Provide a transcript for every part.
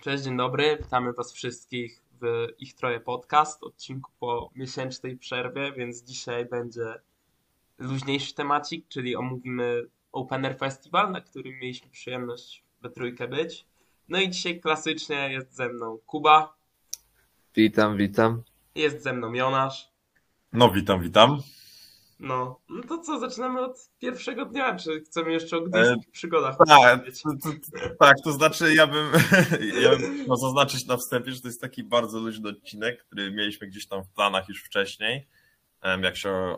Cześć, dzień dobry. Witamy Was wszystkich w Ich Troje Podcast, odcinku po miesięcznej przerwie, więc dzisiaj będzie luźniejszy temacik, czyli omówimy Opener Festival, na którym mieliśmy przyjemność we trójkę być. No i dzisiaj klasycznie jest ze mną Kuba, Witam, witam. jest ze mną Jonasz. No witam, witam. No, no to co, zaczynamy od pierwszego dnia, czy chcemy jeszcze o gdyjskich przygodach Tak, to, to, tak, to znaczy ja bym, ja bym chciał zaznaczyć na wstępie, że to jest taki bardzo luźny odcinek, który mieliśmy gdzieś tam w planach już wcześniej, jak się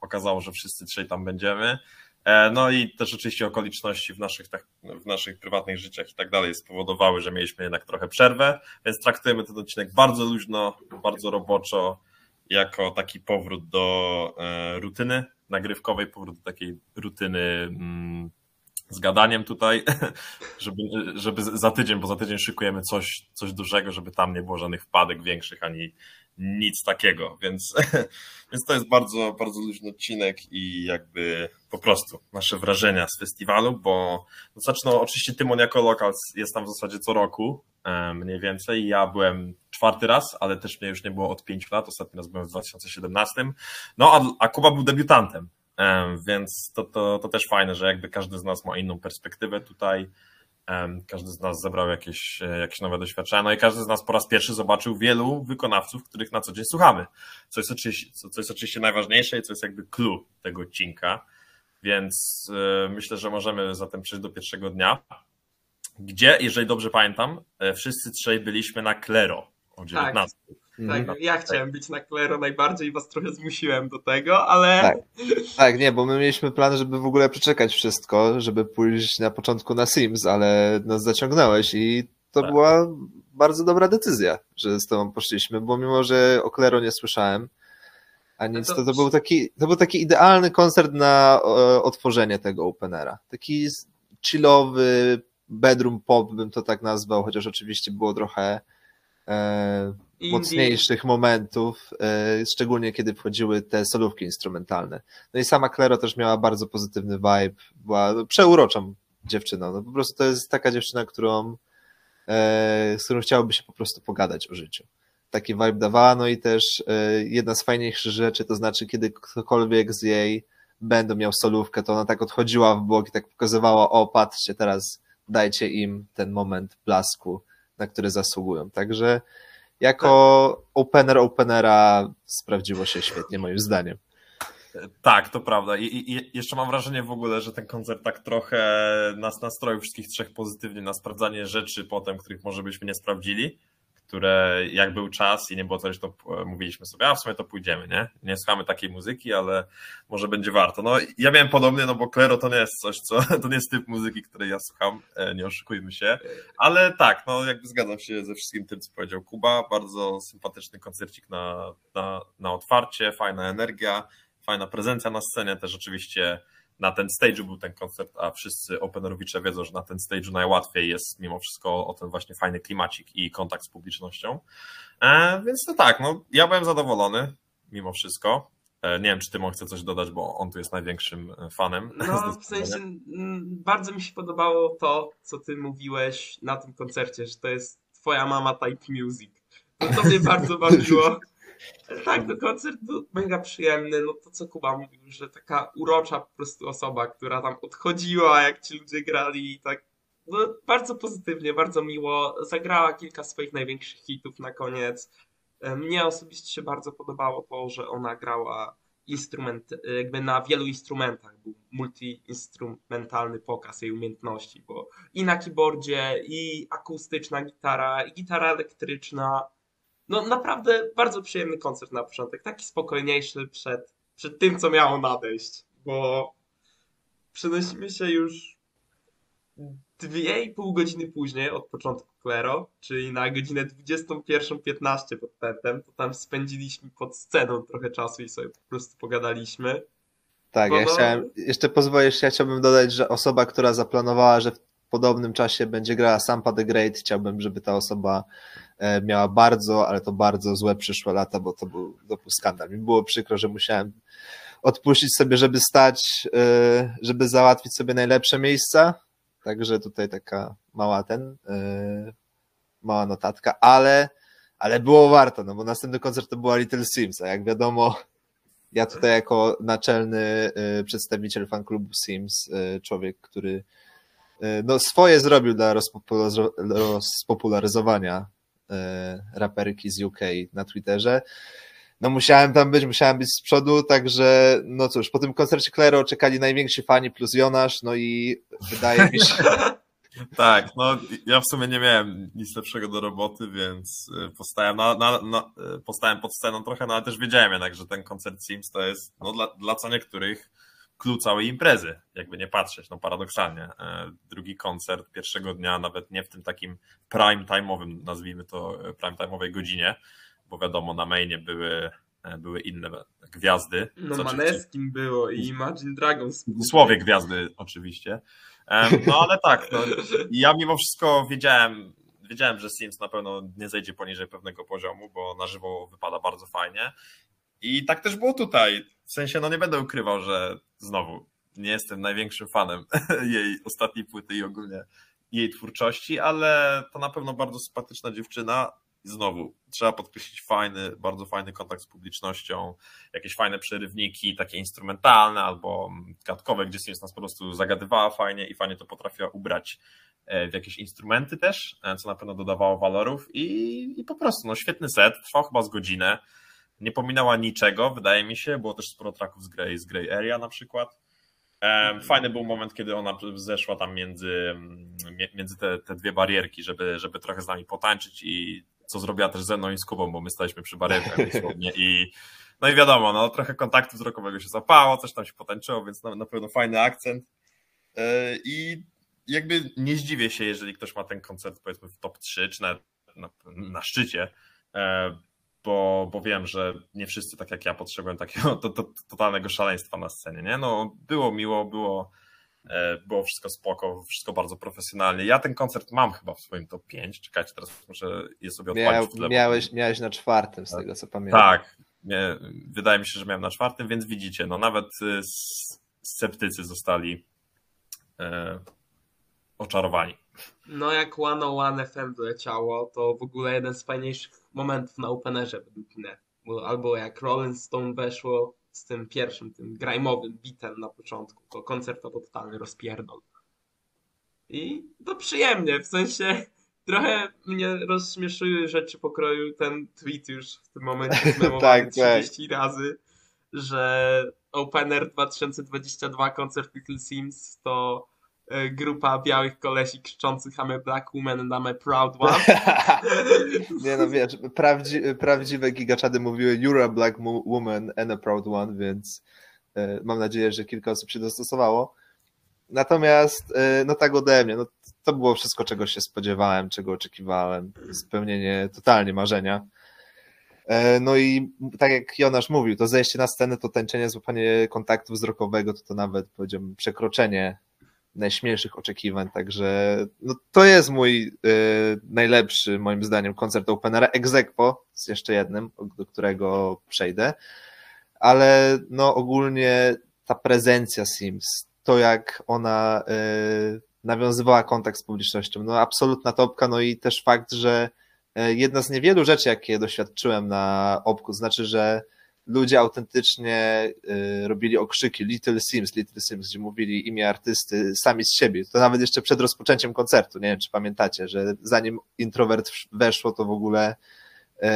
okazało, że wszyscy trzej tam będziemy. E, No i też oczywiście okoliczności w naszych, tak, w naszych prywatnych życiach i tak dalej spowodowały, że mieliśmy jednak trochę przerwę, więc traktujemy ten odcinek bardzo luźno, bardzo roboczo, jako taki powrót do e, rutyny nagrywkowej, powrót do takiej rutyny mm, z gadaniem tutaj, żeby, żeby za tydzień, bo za tydzień szykujemy coś, coś dużego, żeby tam nie było żadnych wpadek większych ani nic takiego, więc, więc to jest bardzo, bardzo luźny odcinek i jakby po prostu nasze wrażenia z festiwalu, bo no zacznę, no, oczywiście Tymon jako lokal jest tam w zasadzie co roku, e, mniej więcej, ja byłem czwarty raz, ale też mnie już nie było od pięciu lat, ostatni raz byłem w 2017, no a, a Kuba był debiutantem, Em, Więc to, to, to też fajne, że jakby każdy z nas ma inną perspektywę tutaj. Każdy z nas zebrał jakieś, e, jakieś nowe doświadczenia, no i każdy z nas po raz pierwszy zobaczył wielu wykonawców, których na co dzień słuchamy. Co jest oczywiście, co, co jest oczywiście najważniejsze i co jest jakby clue tego odcinka. Więc e, myślę, że możemy zatem przejść do pierwszego dnia, gdzie, jeżeli dobrze pamiętam, e, wszyscy trzej byliśmy na Klero o 19. Tak, ja chciałem być na Klero najbardziej i Was trochę zmusiłem do tego, ale... Tak. Tak, nie, bo my mieliśmy plan, żeby w ogóle przeczekać wszystko, żeby pójść na początku na Sims, ale nas zaciągnąłeś i to Tak. była bardzo dobra decyzja, że z tobą poszliśmy, bo mimo, że o Klero nie słyszałem, a nic, to- to, to, był taki, to był taki idealny koncert na e, otworzenie tego openera. Taki chillowy bedroom pop bym to tak nazwał, chociaż oczywiście było trochę Indie. mocniejszych momentów, e, szczególnie kiedy wchodziły te solówki instrumentalne. No i sama Klero też miała bardzo pozytywny vibe, była no, przeuroczą dziewczyną. No po prostu to jest taka dziewczyna, którą, e, z którą chciałoby się po prostu pogadać o życiu. Taki vibe dawała, no i też e, jedna z fajniejszych rzeczy, to znaczy kiedy ktokolwiek z jej będą miał solówkę, to ona tak odchodziła w bok i tak pokazywała, o patrzcie, teraz dajcie im ten moment blasku, na który zasługują. Także jako opener openera sprawdziło się świetnie moim zdaniem. Tak, to prawda. I i jeszcze mam wrażenie w ogóle, że ten koncert tak trochę nas nastroił wszystkich trzech pozytywnie na sprawdzanie rzeczy potem, których może byśmy nie sprawdzili, które jak był czas i nie było coś, to e, mówiliśmy sobie, a w sumie to pójdziemy, nie? Nie słuchamy takiej muzyki, ale może będzie warto. No ja miałem podobnie, no bo Klero to nie jest coś, co, to nie jest typ muzyki, której ja słucham, e, nie oszukujmy się, ale tak, no jakby zgadzam się ze wszystkim tym, co powiedział Kuba, bardzo sympatyczny koncercik na, na, na otwarcie, fajna energia, fajna prezencja na scenie, też oczywiście na ten stage'u był ten koncert, a wszyscy openerowicze wiedzą, że na ten stage'u najłatwiej jest mimo wszystko o ten właśnie fajny klimacik i kontakt z publicznością. E, więc to tak, no ja byłem zadowolony mimo wszystko. E, nie wiem, czy Tymon chce coś dodać, bo on tu jest największym e, fanem. No, w sensie mm, bardzo mi się podobało to, co ty mówiłeś na tym koncercie, że to jest twoja mama type music. To, to mnie bardzo bawiło. Tak, no koncert był mega przyjemny, no to co Kuba mówił, że taka urocza po prostu osoba, która tam odchodziła, jak ci ludzie grali i tak, no bardzo pozytywnie, bardzo miło, zagrała kilka swoich największych hitów na koniec. Mnie osobiście się bardzo podobało to, że ona grała instrument, jakby na wielu instrumentach był multi-instrumentalny pokaz jej umiejętności, bo i na keyboardzie, i akustyczna gitara, i gitara elektryczna. No naprawdę bardzo przyjemny koncert na początek, taki spokojniejszy przed, przed tym, co miało nadejść, bo przenosimy się już dwie i pół godziny później od początku Klero, czyli na godzinę 21.15 pod tentem, to tam spędziliśmy pod sceną trochę czasu i sobie po prostu pogadaliśmy. Tak, Bo ja no- chciałem, jeszcze pozwolisz, ja chciałbym dodać, że osoba, która zaplanowała, że w podobnym czasie będzie grała Sampa the Great, chciałbym, żeby ta osoba miała bardzo, ale to bardzo złe przyszłe lata, bo to był, to był skandal. Mi było przykro, że musiałem odpuścić sobie, żeby stać, y, żeby załatwić sobie najlepsze miejsca. Także tutaj taka mała ten, y, mała notatka, ale, ale było warto, no bo następny koncert to była Little Sims, a jak wiadomo, ja tutaj jako naczelny przedstawiciel fanklubu Sims, człowiek, który no, swoje zrobił dla rozpopularyzo- rozpopularyzowania raperki z UK na Twitterze, no musiałem tam być, musiałem być z przodu, także no cóż, po tym koncercie Klero czekali najwięksi fani plus Jonasz, no i wydaje mi się, Tak, no ja w sumie nie miałem nic lepszego do roboty, więc y, postałem, na, na, na, y, postałem pod sceną trochę, no ale też wiedziałem jednak, że ten koncert Sims to jest no, dla, dla co niektórych clue całej imprezy, jakby nie patrzeć, no paradoksalnie. E, Drugi koncert pierwszego dnia, nawet nie w tym takim prime time'owym, nazwijmy to e, prime time'owej godzinie, bo wiadomo, na mainie były, e, były inne gwiazdy. No Maneskin było i Imagine Dragons. w słowie gwiazdy oczywiście. No ale tak, no, ja mimo wszystko wiedziałem, wiedziałem, że Sims na pewno nie zejdzie poniżej pewnego poziomu, bo na żywo wypada bardzo fajnie. I tak też było tutaj. W sensie, no nie będę ukrywał, że znowu nie jestem największym fanem jej ostatniej płyty i ogólnie jej twórczości, ale to na pewno bardzo sympatyczna dziewczyna. Znowu, trzeba podkreślić fajny, bardzo fajny kontakt z publicznością, jakieś fajne przerywniki, takie instrumentalne albo gadkowe, gdzie Sims nas po prostu zagadywała fajnie i fajnie to potrafiła ubrać e, w jakieś instrumenty też, e, co na pewno dodawało walorów i, i po prostu no, świetny set, trwał chyba z godzinę, nie pominęła niczego, wydaje mi się, było też sporo traków z Grey, z Grey Area na przykład. Fajny był moment, kiedy ona zeszła tam między, mie- między te, te dwie barierki, żeby, żeby trochę z nami potańczyć i co zrobiła też ze mną i z Kubą, bo my staliśmy przy barierkach dosłownie i no i wiadomo, no trochę kontaktu wzrokowego się zapało, coś tam się potańczyło, więc na, na pewno fajny akcent. E, i jakby nie zdziwię się, jeżeli ktoś ma ten koncert powiedzmy w top 3, czy nawet na, na szczycie, e, bo, bo wiem, że nie wszyscy tak jak ja potrzebują takiego to, to, totalnego szaleństwa na scenie, nie? No było miło, było e, było wszystko spoko, wszystko bardzo profesjonalnie. Ja ten koncert mam chyba w swoim top 5. Czekajcie, teraz muszę je sobie odpalić miał, w tle. miałeś, miałeś na czwartym, z tego co pamiętam. Tak, wydaje mi się, że miałem na czwartym, więc widzicie, no nawet y, sceptycy zostali e, oczarowani. No jak 101 FM wleciało, to w ogóle jeden z fajniejszych momentów na Openerze według mnie. Bo, albo jak Rolling Stone weszło z tym pierwszym, tym grime'owym bitem na początku, to koncert to totalny rozpierdol. I to przyjemnie, w sensie trochę mnie rozśmieszyły rzeczy pokroju ten tweet już w tym momencie zmemowany Tak, tak. 30 razy, że Opener 2022 koncert Little Sims to grupa białych kolesi krzyczących I'm a black woman and I'm a proud one. Nie no wiesz, prawdzi, prawdziwe gigaczady mówiły You're a black woman and a proud one, więc e, mam nadzieję, że kilka osób się dostosowało. Natomiast, e, no tak ode mnie, no to było wszystko, czego się spodziewałem, czego oczekiwałem. Spełnienie totalnie marzenia. E, No i tak jak Jonasz mówił, to zejście na scenę, to tańczenie, złapanie kontaktu wzrokowego, to to nawet powiedziałbym przekroczenie najśmielszych oczekiwań, także no, to jest mój y, najlepszy moim zdaniem koncert Openera, Exequo z jeszcze jednym, do którego przejdę, ale no ogólnie ta prezencja Sims, to jak ona y, nawiązywała kontakt z publicznością, no absolutna topka, no i też fakt, że y, jedna z niewielu rzeczy, jakie doświadczyłem na Opku, znaczy, że ludzie autentycznie y, robili okrzyki Little Sims, Little Sims, gdzie mówili imię artysty sami z siebie. To nawet jeszcze przed rozpoczęciem koncertu. Nie wiem, czy pamiętacie, że zanim introvert wsz- weszło, to w ogóle y,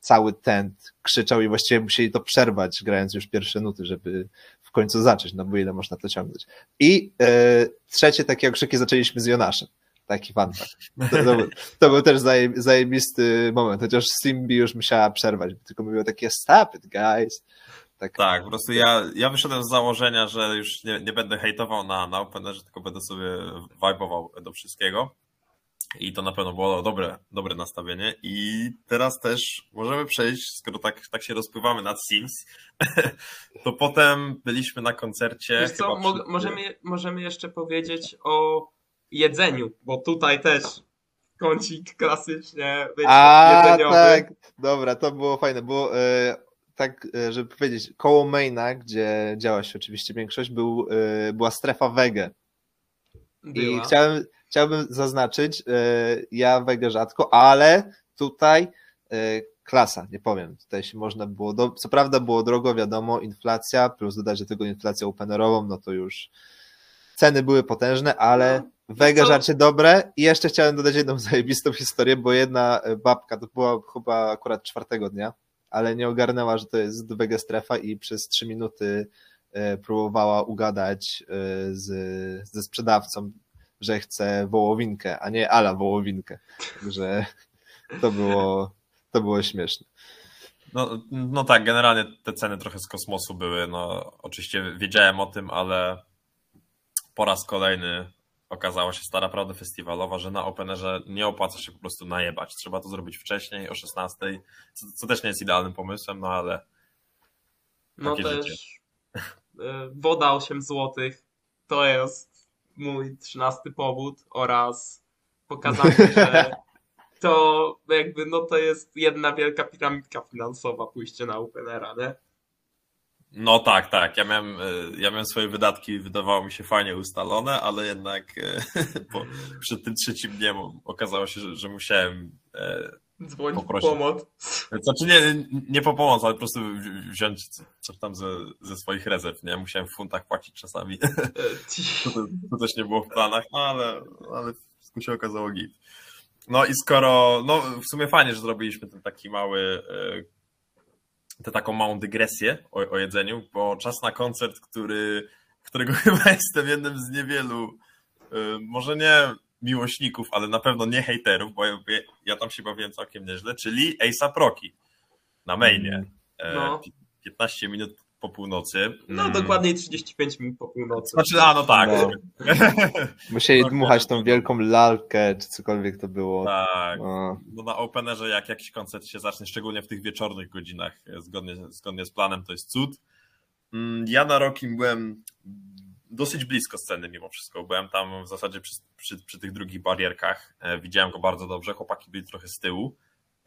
cały tent krzyczał i właściwie musieli to przerwać, grając już pierwsze nuty, żeby w końcu zacząć, no bo ile można to ciągnąć. I y, trzecie takie okrzyki zaczęliśmy z Jonaszem. Taki fan fact. To, to, był- to był też zaje, zajebisty moment, chociaż Simbi już musiała przerwać, tylko mówiła takie stop it, guys. Tak, Tak, po prostu ja, ja wyszedłem z założenia, że już nie, nie będę hejtował na, na Openerze, tylko będę sobie vibował do wszystkiego. I to na pewno było dobre, dobre nastawienie. I teraz też możemy przejść, skoro tak, tak się rozpływamy nad Sims, to potem byliśmy na koncercie. Wiesz co, przy- możemy, możemy jeszcze powiedzieć o jedzeniu, bo tutaj też kącik klasycznie A, jedzeniowy. tak, dobra, to było fajne, bo e, tak, e, żeby powiedzieć, koło maina, gdzie działa się oczywiście większość, był, e, była strefa wege. I Była. chciałem, chciałbym zaznaczyć, e, ja wege rzadko, ale tutaj e, klasa, nie powiem. Tutaj się można było, do, co prawda było drogo, wiadomo, inflacja, plus dodać do tego inflację openerową, no to już ceny były potężne, ale No, wege co? żarcie dobre i jeszcze chciałem dodać jedną zajebistą historię, bo jedna e, babka, to była chyba akurat czwartego dnia, ale nie ogarnęła, że to jest wege strefa i przez trzy minuty e, próbowała ugadać e, z, ze sprzedawcą, że chce wołowinkę, a nie ala wołowinkę. Także to było, to było śmieszne. No, no tak, generalnie te ceny trochę z kosmosu były. No, oczywiście wiedziałem o tym, ale po raz kolejny okazała się stara prawda festiwalowa, że na Openerze nie opłaca się po prostu najebać. Trzeba to zrobić wcześniej, o 16, co, co też nie jest idealnym pomysłem, no ale No też życie. woda 8 zł to jest mój trzynasty powód oraz pokazanie, że to jakby no to jest jedna wielka piramidka finansowa pójście na Openera, nie? No tak, tak. Ja miałem, y, ja miałem swoje wydatki, wydawało mi się fajnie ustalone, ale jednak y, po, przed tym trzecim dniem okazało się, że, że musiałem e, Dzwonić po pomoc. Znaczy nie, nie po pomoc, ale po prostu wzi- wziąć coś tam ze, ze swoich rezerw, nie? Musiałem w funtach płacić czasami. E, To, to też nie było w planach, no ale, ale wszystko się okazało git. No i skoro, no w sumie fajnie, że zrobiliśmy ten taki mały, e, tę taką małą dygresję o, o jedzeniu, bo czas na koncert, który, którego chyba jestem jednym z niewielu, e, może nie miłośników, ale na pewno nie hejterów, bo ja, ja tam się bawiłem całkiem nieźle, czyli A$AP Rocky na mainie. E, No. pi- 15 minut po północy. No Mm. dokładnie 35 minut po północy. Znaczy, a no tak. No. Musieli No, dmuchać tą wielką lalkę, czy cokolwiek to było. Tak. No. No na Openerze jak jakiś koncert się zacznie, szczególnie w tych wieczornych godzinach, zgodnie, zgodnie z planem, to jest cud. Mm, Ja na Rokim byłem dosyć blisko sceny mimo wszystko. Byłem tam w zasadzie przy, przy, przy tych drugich barierkach. E, Widziałem go bardzo dobrze. Chłopaki byli trochę z tyłu,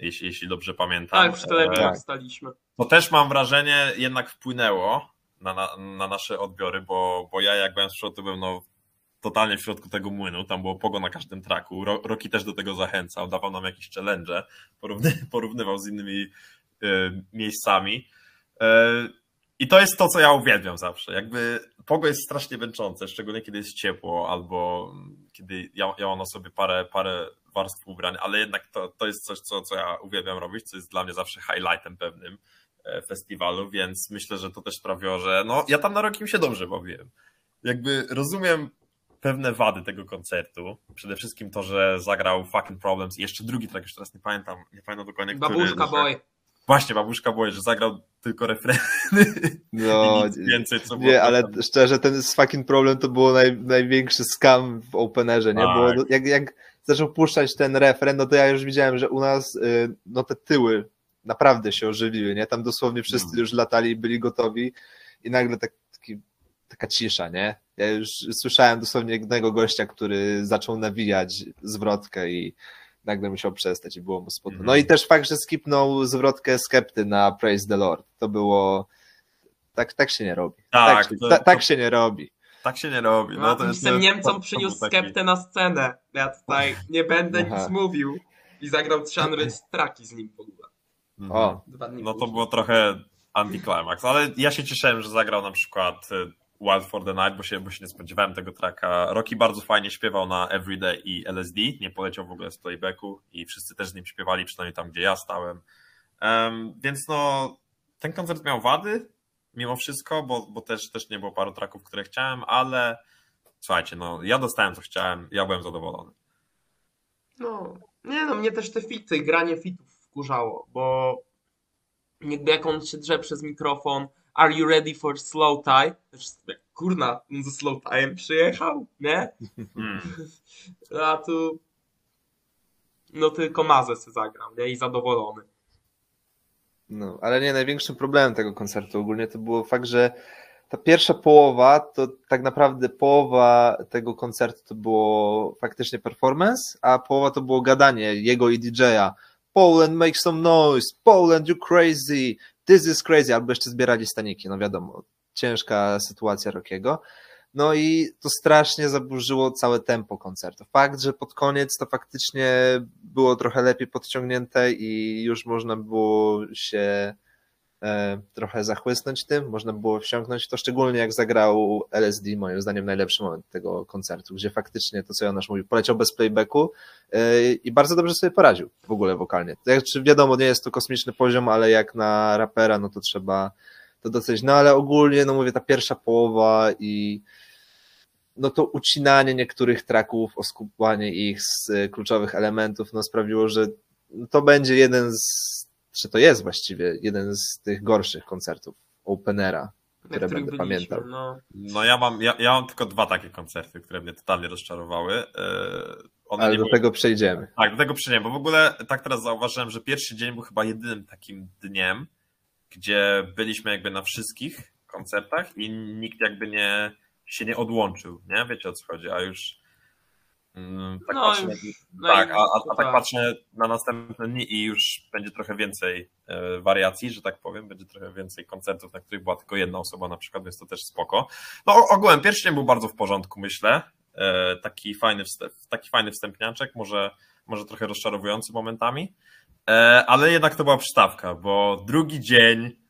jeśli, jeśli dobrze pamiętam. Tak, przy tak. staliśmy. To też mam wrażenie jednak wpłynęło na, na, na nasze odbiory, bo, bo ja jak byłem z przodu, to byłem no, totalnie w środku tego młynu, tam było pogo na każdym traku. Ro, Roki też do tego zachęcał, dawał nam jakieś challenge, porówny, porównywał z innymi e, miejscami. E, I to jest to, co ja uwielbiam zawsze. Jakby pogo jest strasznie męczące, szczególnie kiedy jest ciepło, albo kiedy ja, ja mam na sobie parę, parę warstw ubrań, ale jednak to, to jest coś, co, co ja uwielbiam robić, co jest dla mnie zawsze highlightem pewnym e, festiwalu, więc myślę, że to też sprawiło, że no, ja tam na rokiem się dobrze bawiłem. Jakby rozumiem pewne wady tego koncertu. Przede wszystkim to, że zagrał Fucking Problems i jeszcze drugi track, już teraz nie pamiętam, nie pamiętam dokładnie, Babuszka który. boy. Właśnie, Babuszka Boy, że zagrał tylko refreny No, i nic więcej, co było nie, ale tam- szczerze, ten fucking problem to było naj, największy skam w Openerze, nie? Bo Tak. jak, jak zaczął puszczać ten refren, no to ja już widziałem, że u nas y, no te tyły naprawdę się ożywiły, nie? Tam dosłownie wszyscy Mm. już latali i byli gotowi i nagle tak, taki, taka cisza, nie? Ja już słyszałem dosłownie jednego gościa, który zaczął nawijać zwrotkę i nagle musiał przestać i było mu smutno. No Mhm. i też fakt, że skipnął zwrotkę skepty na Praise the Lord. To było... Tak, tak się nie robi. Tak, tak, to- ta, to- tak się nie robi. Tak się nie robi. No, No, to jest, Niemcom to- to przyniósł skeptę na scenę. Ja tutaj nie będę Aha. nic mówił. I zagrał trzy Unreal traki z nim w ogóle. Mhm. O, Dwa dni No to było trochę anticlimax, ale ja się cieszyłem, że zagrał na przykład e, Wild for the Night, bo się, bo się nie spodziewałem tego tracka. Rocky bardzo fajnie śpiewał na Everyday i LSD, nie poleciał w ogóle z playbacku i wszyscy też z nim śpiewali, przynajmniej tam, gdzie ja stałem. Em, więc no, ten koncert miał wady, mimo wszystko, bo, bo też, też nie było paru tracków, które chciałem, ale słuchajcie, no, ja dostałem co chciałem, ja byłem zadowolony. No, nie no, mnie też te fity, granie fitów wkurzało, bo jakby jak on się drze przez mikrofon Are you ready for slow tie? Sobie, kurna, on ze slow tie'em przyjechał, nie? Mm. A tu no tylko Mazę se zagrał, nie? I zadowolony. No, ale nie, największym problemem tego koncertu ogólnie to było fakt, że ta pierwsza połowa, to tak naprawdę połowa tego koncertu to było faktycznie performance, a połowa to było gadanie jego i DJ-a. Poland make some noise, Poland you crazy, This is crazy, albo jeszcze zbierali staniki, no wiadomo, ciężka sytuacja Rockiego. No i to strasznie zaburzyło całe tempo koncertu. Fakt, że pod koniec to faktycznie było trochę lepiej podciągnięte i już można było się e, trochę zachłysnąć tym, można było wsiąknąć to, szczególnie jak zagrał LSD, moim zdaniem najlepszy moment tego koncertu, gdzie faktycznie to, co Jonasz mówił, poleciał bez playbacku e, i bardzo dobrze sobie poradził w ogóle wokalnie. Jak, czy wiadomo, nie jest to kosmiczny poziom, ale jak na rapera, no to trzeba to docenić. No ale ogólnie, no mówię, ta pierwsza połowa i no to ucinanie niektórych traków, oskubanie ich z y, kluczowych elementów, no sprawiło, że to będzie jeden z, czy to jest właściwie jeden z tych gorszych koncertów Openera, które będę byliśmy, pamiętał. No. No ja mam, ja, ja mam tylko dwa takie koncerty, które mnie totalnie rozczarowały. E, One Ale do były- tego przejdziemy. Tak, do tego przyjemnie, bo w ogóle tak teraz zauważyłem, że pierwszy dzień był chyba jedynym takim dniem, gdzie byliśmy jakby na wszystkich koncertach i nikt jakby nie się nie odłączył, nie? Wiecie o co chodzi, a już mm, tak No, patrzę, już- no tak, i- a, a, a tak patrzę na następne dni i już będzie trochę więcej e, wariacji, że tak powiem, będzie trochę więcej koncertów, na których była tylko jedna osoba na przykład, więc to też spoko. No ogółem pierwszy dzień był bardzo w porządku, myślę. E, taki fajny wstęp, taki fajny wstępniaczek, może, może trochę rozczarowujący momentami, e, ale jednak to była przystawka, bo drugi dzień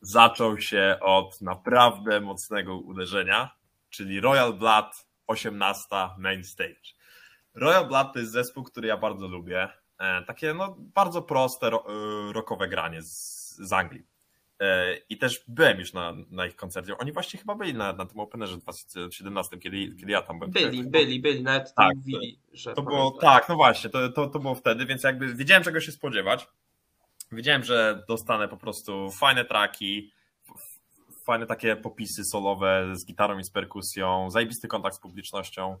zaczął się od naprawdę mocnego uderzenia, czyli Royal Blood 18 Main Stage. Royal Blood to jest zespół, który ja bardzo lubię. E, takie no, bardzo proste, ro, e, rockowe granie z, z Anglii. E, I też byłem już na, na ich koncercie. Oni właśnie chyba byli na, na tym Openerze w 2017, kiedy, kiedy ja tam byłem. Byli, byli, byli, nawet Tak, tak, mówili, że To było, pamiętam. tak, no właśnie, to, to, to było wtedy, więc jakby wiedziałem czego się spodziewać. Wiedziałem, że dostanę po prostu fajne traki, fajne takie popisy solowe z gitarą i z perkusją, zajebisty kontakt z publicznością,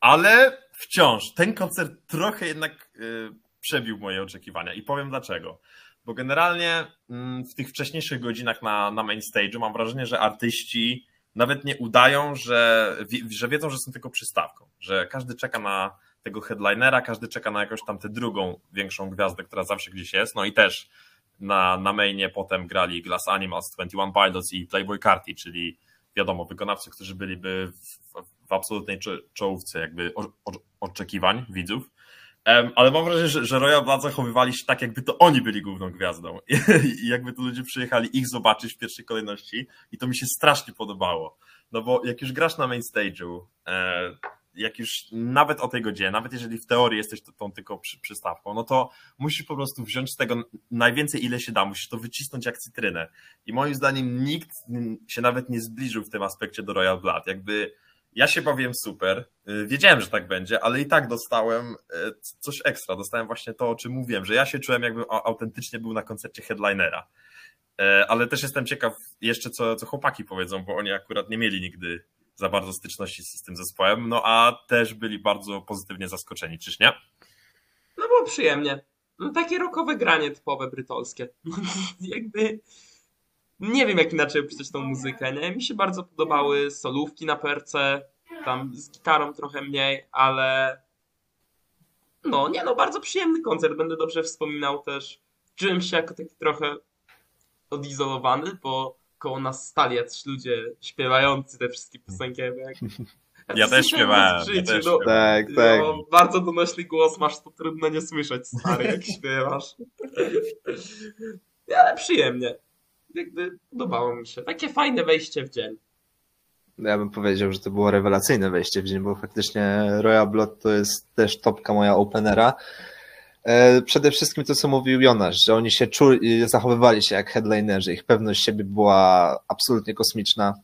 ale wciąż ten koncert trochę jednak y, przebił moje oczekiwania i powiem dlaczego. Bo generalnie mm, w tych wcześniejszych godzinach na, na main stage'u mam wrażenie, że artyści nawet nie udają, że, że wiedzą, że są tylko przystawką, że każdy czeka na tego headlinera, każdy czeka na jakąś tam tę drugą większą gwiazdę, która zawsze gdzieś jest, no i też na, na mainie potem grali Glass Animals, 21 Pilots i Playboy Carti, czyli wiadomo, wykonawcy, którzy byliby w, w absolutnej czo- czołówce jakby o, o, oczekiwań widzów. Em, ale mam wrażenie, że, że Royal Blood zachowywali się tak, jakby to oni byli główną gwiazdą. I, I jakby to ludzie przyjechali ich zobaczyć w pierwszej kolejności i to mi się strasznie podobało. No bo jak już grasz na main stage'u, e, jak już nawet o tej godzinie, nawet jeżeli w teorii jesteś tą- tylko przy, przystawką, no to musisz po prostu wziąć z tego najwięcej ile się da, musisz to wycisnąć jak cytrynę. I moim zdaniem nikt się nawet nie zbliżył w tym aspekcie do Royal Blood. Jakby ja się bawiłem super, y, wiedziałem, że tak będzie, ale i tak dostałem y, coś ekstra. Dostałem właśnie to, o czym mówiłem, że ja się czułem jakbym au- autentycznie był na koncercie headlinera. E, Ale też jestem ciekaw jeszcze, co, co chłopaki powiedzą, bo oni akurat nie mieli nigdy za bardzo styczności z, tym zespołem, no a też byli bardzo pozytywnie zaskoczeni, czyż nie? No było przyjemnie. No takie rockowe granie typowe brytolskie. Jakby nie wiem jak inaczej opisać tą muzykę, nie? Mi się bardzo podobały solówki na perce, tam z gitarą trochę mniej, ale no, nie no, bardzo przyjemny koncert, będę dobrze wspominał też. Czułem się jako taki trochę odizolowany, bo koło nas stali jacyś ludzie śpiewający te wszystkie piosenki. Jak... Ja też śpiewałem, ja też no. Tak, tak. No, bardzo donośny głos masz, to trudno nie słyszeć, stary, jak śpiewasz. Ale przyjemnie. Jakby podobało mi się. Takie fajne wejście w dzień. Ja bym powiedział, że to było rewelacyjne wejście w dzień, bo faktycznie Royal Blood to jest też topka moja openera. E, Przede wszystkim to, co mówił Jonasz, że oni się czuli, zachowywali się jak headlinerzy, ich pewność siebie była absolutnie kosmiczna.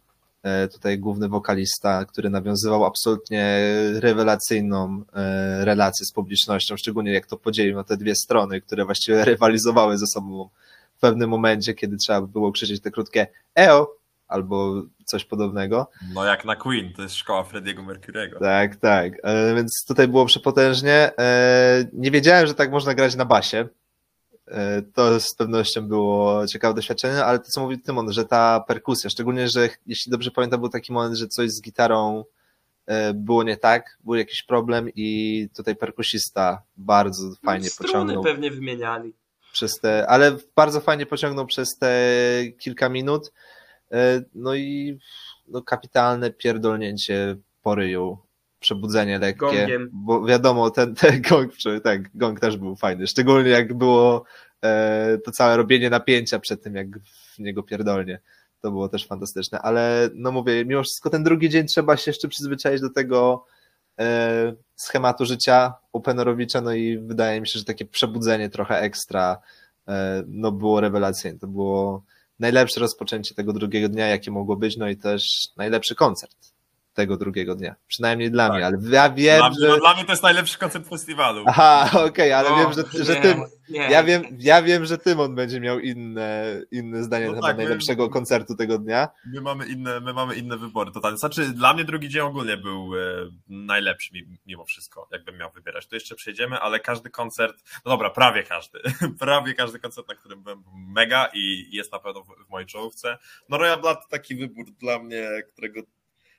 E, Tutaj główny wokalista, który nawiązywał absolutnie rewelacyjną e, relację z publicznością, szczególnie jak to podzielił na te dwie strony, które właściwie rywalizowały ze sobą w pewnym momencie, kiedy trzeba było krzyczeć te krótkie EO albo coś podobnego. No jak na Queen, to jest szkoła Frediego Mercurego. Tak, tak. E, Więc tutaj było przepotężnie. E, Nie wiedziałem, że tak można grać na basie. E, To z pewnością było ciekawe doświadczenie, ale to co mówił Tymon, że ta perkusja, szczególnie, że jeśli dobrze pamiętam, był taki moment, że coś z gitarą było nie tak, był jakiś problem i tutaj perkusista bardzo fajnie Struny pociągnął. pewnie wymieniali. przez te, ale bardzo fajnie pociągnął przez te kilka minut. E, No i no, kapitalne pierdolnięcie po ryju, przebudzenie lekkie, Gongiem. bo wiadomo, ten, ten gong, tak, gong też był fajny, szczególnie jak było e, to całe robienie napięcia przed tym, jak w niego pierdolnie. To było też fantastyczne, ale no mówię, mimo wszystko ten drugi dzień trzeba się jeszcze przyzwyczaić do tego e, schematu życia Openerowicza, no i wydaje mi się, że takie przebudzenie trochę ekstra e, no było rewelacyjne. To było najlepsze rozpoczęcie tego drugiego dnia, jakie mogło być, no i też najlepszy koncert tego drugiego dnia. Przynajmniej dla Tak. mnie, ale ja wiem, Dla, że... no, dla mnie to jest najlepszy koncert festiwalu. Aha, okej, ale No, wiem, że, że nie, ty, nie. ja wiem, ja wiem, że Tymon będzie miał inne, inne zdanie No na tak, temat my- najlepszego koncertu tego dnia. My mamy inne, my mamy inne wybory totalnie. Znaczy, dla mnie drugi dzień ogólnie był e, najlepszy mi- mimo wszystko, jakbym miał wybierać. To jeszcze przejdziemy, ale każdy koncert, no dobra, prawie każdy, prawie każdy koncert, na którym byłem, był mega i jest na pewno w, w mojej czołówce. No Royal Blood to taki wybór dla mnie, którego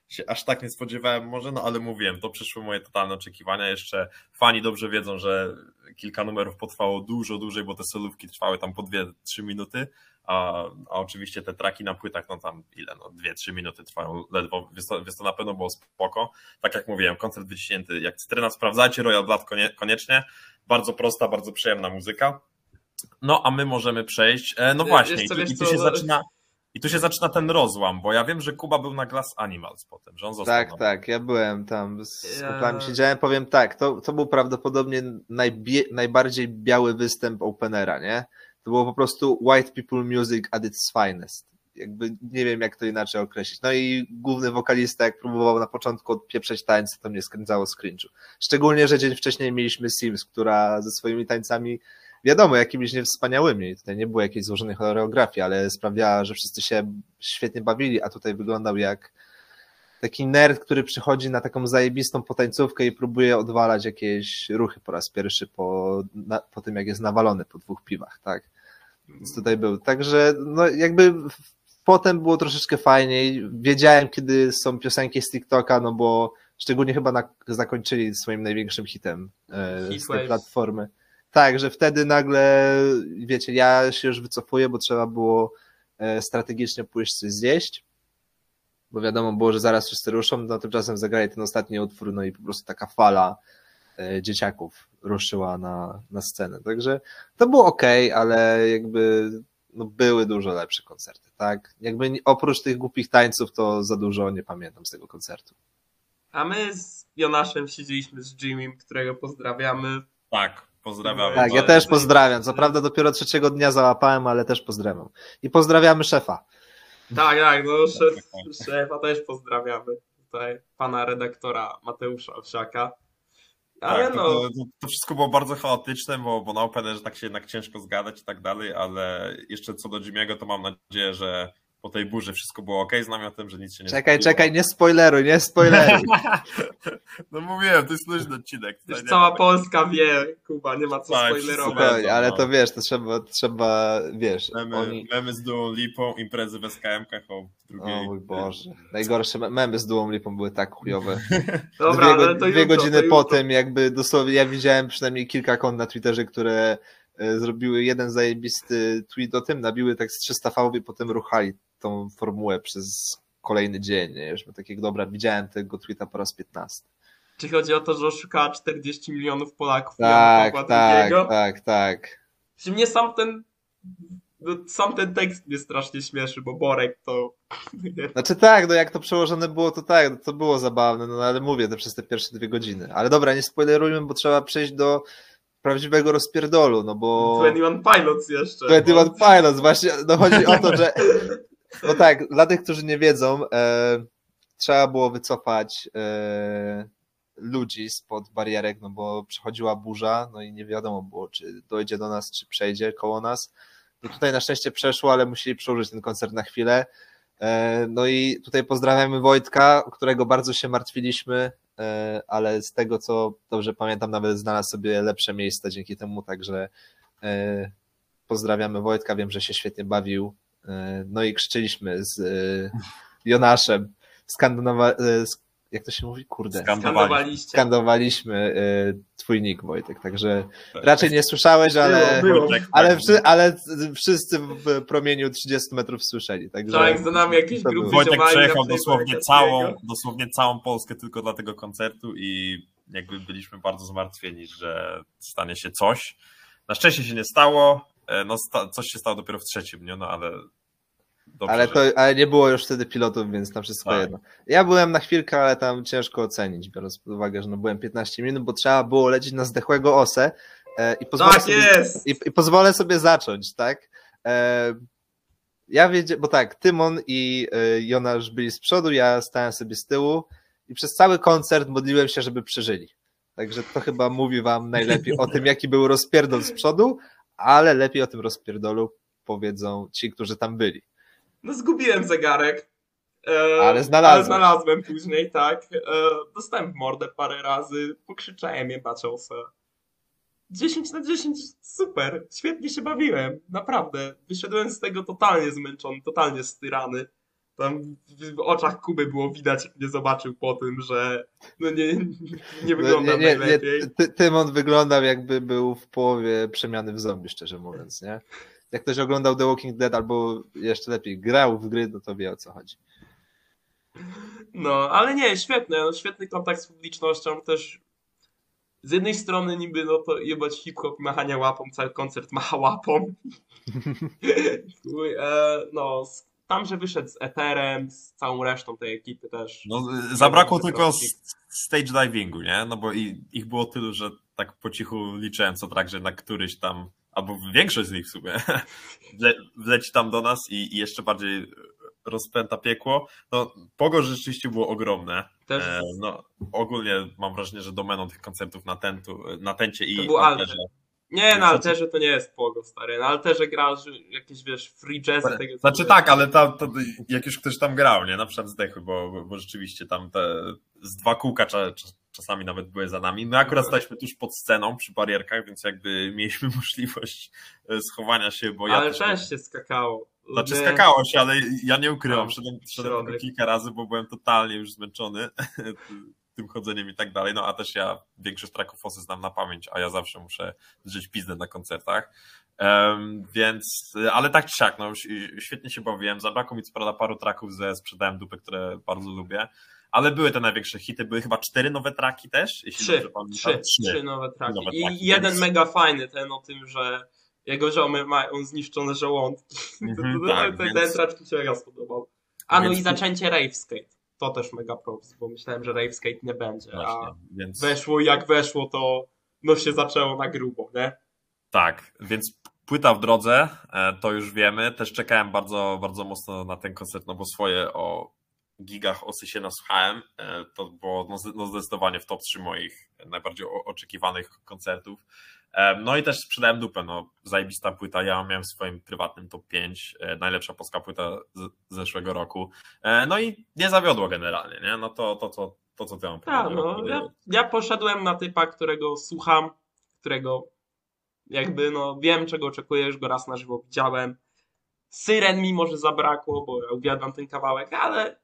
się aż tak nie spodziewałem może, no ale mówiłem, to przyszły moje totalne oczekiwania. Jeszcze fani dobrze wiedzą, że kilka numerów potrwało dużo dłużej, bo te solówki trwały tam po 2-3 minuty, a, a oczywiście te traki na płytach, no tam ile, no 2-3 minuty trwają ledwo, więc to, więc to na pewno było spoko. Tak jak mówiłem, koncert wyciśnięty jak cytryna, sprawdzajcie Royal Blood konie, koniecznie, bardzo prosta, bardzo przyjemna muzyka. No a my możemy przejść, e, no Wiesz właśnie, i co, tu, wiesz i tu się no- zaczyna i tu się zaczyna ten rozłam, bo ja wiem, że Kuba był na Glass Animals potem, że on został Tak, na... tak, ja byłem tam z Ja- kuplami siedziałem, powiem tak, to, to był prawdopodobnie najbie, najbardziej biały występ Openera, nie? To było po prostu white people music at its finest. Jakby nie wiem, jak to inaczej określić. No i główny wokalista, jak próbował na początku odpieprzeć tańce, to mnie skręcało z cringe'u. Szczególnie, że dzień wcześniej mieliśmy Sims, która ze swoimi tańcami, wiadomo, jakimiś niewspaniałymi. Tutaj nie było jakiejś złożonej choreografii, ale sprawiała, że wszyscy się świetnie bawili, a tutaj wyglądał jak taki nerd, który przychodzi na taką zajebistą potańcówkę i próbuje odwalać jakieś ruchy po raz pierwszy po, na, po tym, jak jest nawalony po dwóch piwach, tak? Więc tutaj był. Także, no jakby potem było troszeczkę fajniej. Wiedziałem, kiedy są piosenki z TikToka, no bo szczególnie chyba na, zakończyli swoim największym hitem e, z tej platformy. Tak, że wtedy nagle, wiecie, ja się już wycofuję, bo trzeba było e, strategicznie pójść coś zjeść bo wiadomo było, że zaraz wszyscy ruszą, no tymczasem zagrali ten ostatni utwór, no i po prostu taka fala e, dzieciaków ruszyła na, na scenę. Także to było ok, ale jakby no, były dużo lepsze koncerty, tak? Jakby oprócz tych głupich tańców, to za dużo nie pamiętam z tego koncertu. A my z Jonaszem siedzieliśmy z Jimmym, którego pozdrawiamy. Tak, pozdrawiamy. Tak, ja też pozdrawiam. Co prawda dopiero trzeciego dnia załapałem, ale też pozdrawiam. I pozdrawiamy szefa. Tak, tak, no szef, szefa też pozdrawiamy. Tutaj pana redaktora Mateusza Owsiaka. Ale Tak, no, to, to, to wszystko było bardzo chaotyczne, bo, bo na Openerze tak się jednak ciężko zgadać i tak dalej, ale jeszcze co do Jimmy'ego, to mam nadzieję, że po tej burzy wszystko było ok z namiotem, że nic się nie Czekaj, czekaj, nie spoileruj, nie spoileruj. No mówiłem, to jest luźny odcinek. Cała Polska wie, Kuba, nie ma co Tak, spoilerować. ale no. to wiesz, to trzeba, trzeba wiesz, Memy, oni... memy z Duą Lipą, imprezy w SKM-kach o drugiej. O mój Boże. Najgorsze me- memy z Duą Lipą były tak chujowe. Dobra, dwie, ale go- to dwie jutro, godziny to jakby dosłownie, ja widziałem przynajmniej kilka kont na Twitterze, które e, zrobiły jeden zajebisty tweet o tym, nabiły tak z 300 fałów i potem ruchali tą formułę przez kolejny dzień. Nie? My takiego, dobra, widziałem tego tweeta po raz 15. Czy chodzi o to, że oszukała 40 milionów Polaków Tak, tak, tak, tak. Czy mnie sam ten no, sam ten tekst mnie strasznie śmieszy, bo Borek to Znaczy tak, no jak to przełożone było, to tak, no to było zabawne, no ale mówię, to przez te pierwsze dwie godziny. Ale dobra, nie spoilerujmy, bo trzeba przejść do prawdziwego rozpierdolu, no bo... 21 Pilots jeszcze. 21 Pilots, właśnie, no chodzi o to, że no tak, dla tych, którzy nie wiedzą, e, trzeba było wycofać e, ludzi spod barierek, no bo przechodziła burza, no i nie wiadomo było, czy dojdzie do nas, czy przejdzie koło nas. No tutaj na szczęście przeszło, ale musieli przełożyć ten koncert na chwilę. E, no i tutaj pozdrawiamy Wojtka, którego bardzo się martwiliśmy, e, ale z tego, co dobrze pamiętam, nawet znalazł sobie lepsze miejsce dzięki temu, także e, pozdrawiamy Wojtka, wiem, że się świetnie bawił. E, No i krzyczyliśmy z e, Jonaszem, skandonowa- e, jak to się mówi? Kurde. Skandowaliśmy. Skandowaliście. Skandowaliśmy twój nick, Wojtek, także Tak. raczej nie słyszałeś, ale, Było, było. Wojtek, ale, tak. wszy, ale wszyscy w promieniu 30 metrów słyszeli. Także Tak, za nami jakieś grupy. Wojtek przejechał dosłownie całą, dosłownie całą Polskę tylko dla tego koncertu i jakby byliśmy bardzo zmartwieni, że stanie się coś. Na szczęście się nie stało, no sta, coś się stało dopiero w trzecim dniu, no ale dobrze, ale, że- to, ale nie było już wtedy pilotów, więc tam wszystko Tak. jedno. Ja byłem na chwilkę, ale tam ciężko ocenić, biorąc pod uwagę, że no byłem 15 minut, bo trzeba było lecieć na zdechłego osę e, i pozwolę Tak sobie, jest! i, i pozwolę sobie zacząć, tak? E, ja wiedziałem, bo tak, Tymon i e, Jonasz byli z przodu, ja stałem sobie z tyłu i przez cały koncert modliłem się, żeby przeżyli. Także to chyba mówi wam najlepiej o tym, jaki był rozpierdol z przodu, ale lepiej o tym rozpierdolu powiedzą ci, którzy tam byli. No zgubiłem zegarek. E, Ale znalazłeś. Ale znalazłem później, tak. E, dostałem w mordę parę razy, pokrzyczałem je baczosę. 10 na 10, super, świetnie się bawiłem, naprawdę. Wyszedłem z tego totalnie zmęczony, totalnie styrany. Tam w, w oczach Kuby było widać, jak mnie zobaczył po tym, że no nie, nie wyglądam No, nie, nie, najlepiej. nie, Ty- Tymon wyglądał jakby był w połowie przemiany w zombie, szczerze mówiąc, nie? Jak ktoś oglądał The Walking Dead albo jeszcze lepiej grał w gry, no to wie o co chodzi. No, ale nie, świetne, no, świetny kontakt z publicznością, też z jednej strony niby no to jebać hip-hop i machania łapą, cały koncert macha łapą. E, no, tam, że wyszedł z Eterem, z całą resztą tej ekipy też. No, zabrakło tylko stage divingu, nie? No bo i, ich było tylu, że tak po cichu liczyłem co trak, że na któryś tam, albo większość z nich w sumie, wle, wleci tam do nas i, i jeszcze bardziej rozpęta piekło. No, pogo rzeczywiście było ogromne. Też E, no, ogólnie mam wrażenie, że domeną tych koncertów na, tentu, na tencie i To był Alterze. Alter. Nie, na Alterze to nie jest pogo, stary. Na Alterze grasz jakieś, wiesz, free jazzy tego Znaczy tak, ale ta, to, jak już ktoś tam grał, nie? Na przykład zdechły, bo, bo, bo rzeczywiście tam te z dwa kółka cza, czasami nawet były za nami. My akurat staliśmy tuż pod sceną przy barierkach, więc jakby mieliśmy możliwość e, schowania się, bo ja Ale też się skakało. Znaczy skakało się, ale ja nie ukrywam, szedłem, szedłem kilka razy, bo byłem totalnie już zmęczony tym chodzeniem i tak dalej, no a też ja większość tracków osy znam na pamięć, a ja zawsze muszę drzeć pizdę na koncertach, Em, więc, ale tak czy siak, no świetnie się bawiłem, zabrakło mi co prawda paru traków ze Sprzedałem Dupy, które bardzo lubię, ale były te największe hity, były chyba cztery nowe traki też, jeśli Trzy, trzy, trzy nowe traki. nowe I traki, jeden więc- mega fajny, ten o tym, że jego żomy mają zniszczone żołądki. To- to- tak, ten, więc- mi się mega spodobał. A no Więc- i zaczęcie Rave Skate. To też mega props, bo myślałem, że Rave Skate nie będzie. Właśnie, A więc... weszło jak weszło, to no się zaczęło na grubo, nie? Tak, więc płyta w drodze, e, to już wiemy. Też czekałem bardzo, bardzo mocno na ten koncert, no bo swoje o gigach osy się nasłuchałem. E, To było no, no zdecydowanie w top 3 moich najbardziej oczekiwanych koncertów. E, No i też sprzedałem dupę, no zajebista płyta, ja miałem w swoim prywatnym top 5, e, najlepsza polska płyta z zeszłego roku. No i nie zawiodło generalnie, nie? No to, to, to, to co ty mam powiedzieć. no, ja, ja poszedłem na typa, którego słucham, którego jakby no wiem czego oczekuję, już go raz na żywo widziałem. Syren mi może zabrakło, bo ja uwielbiam ten kawałek, ale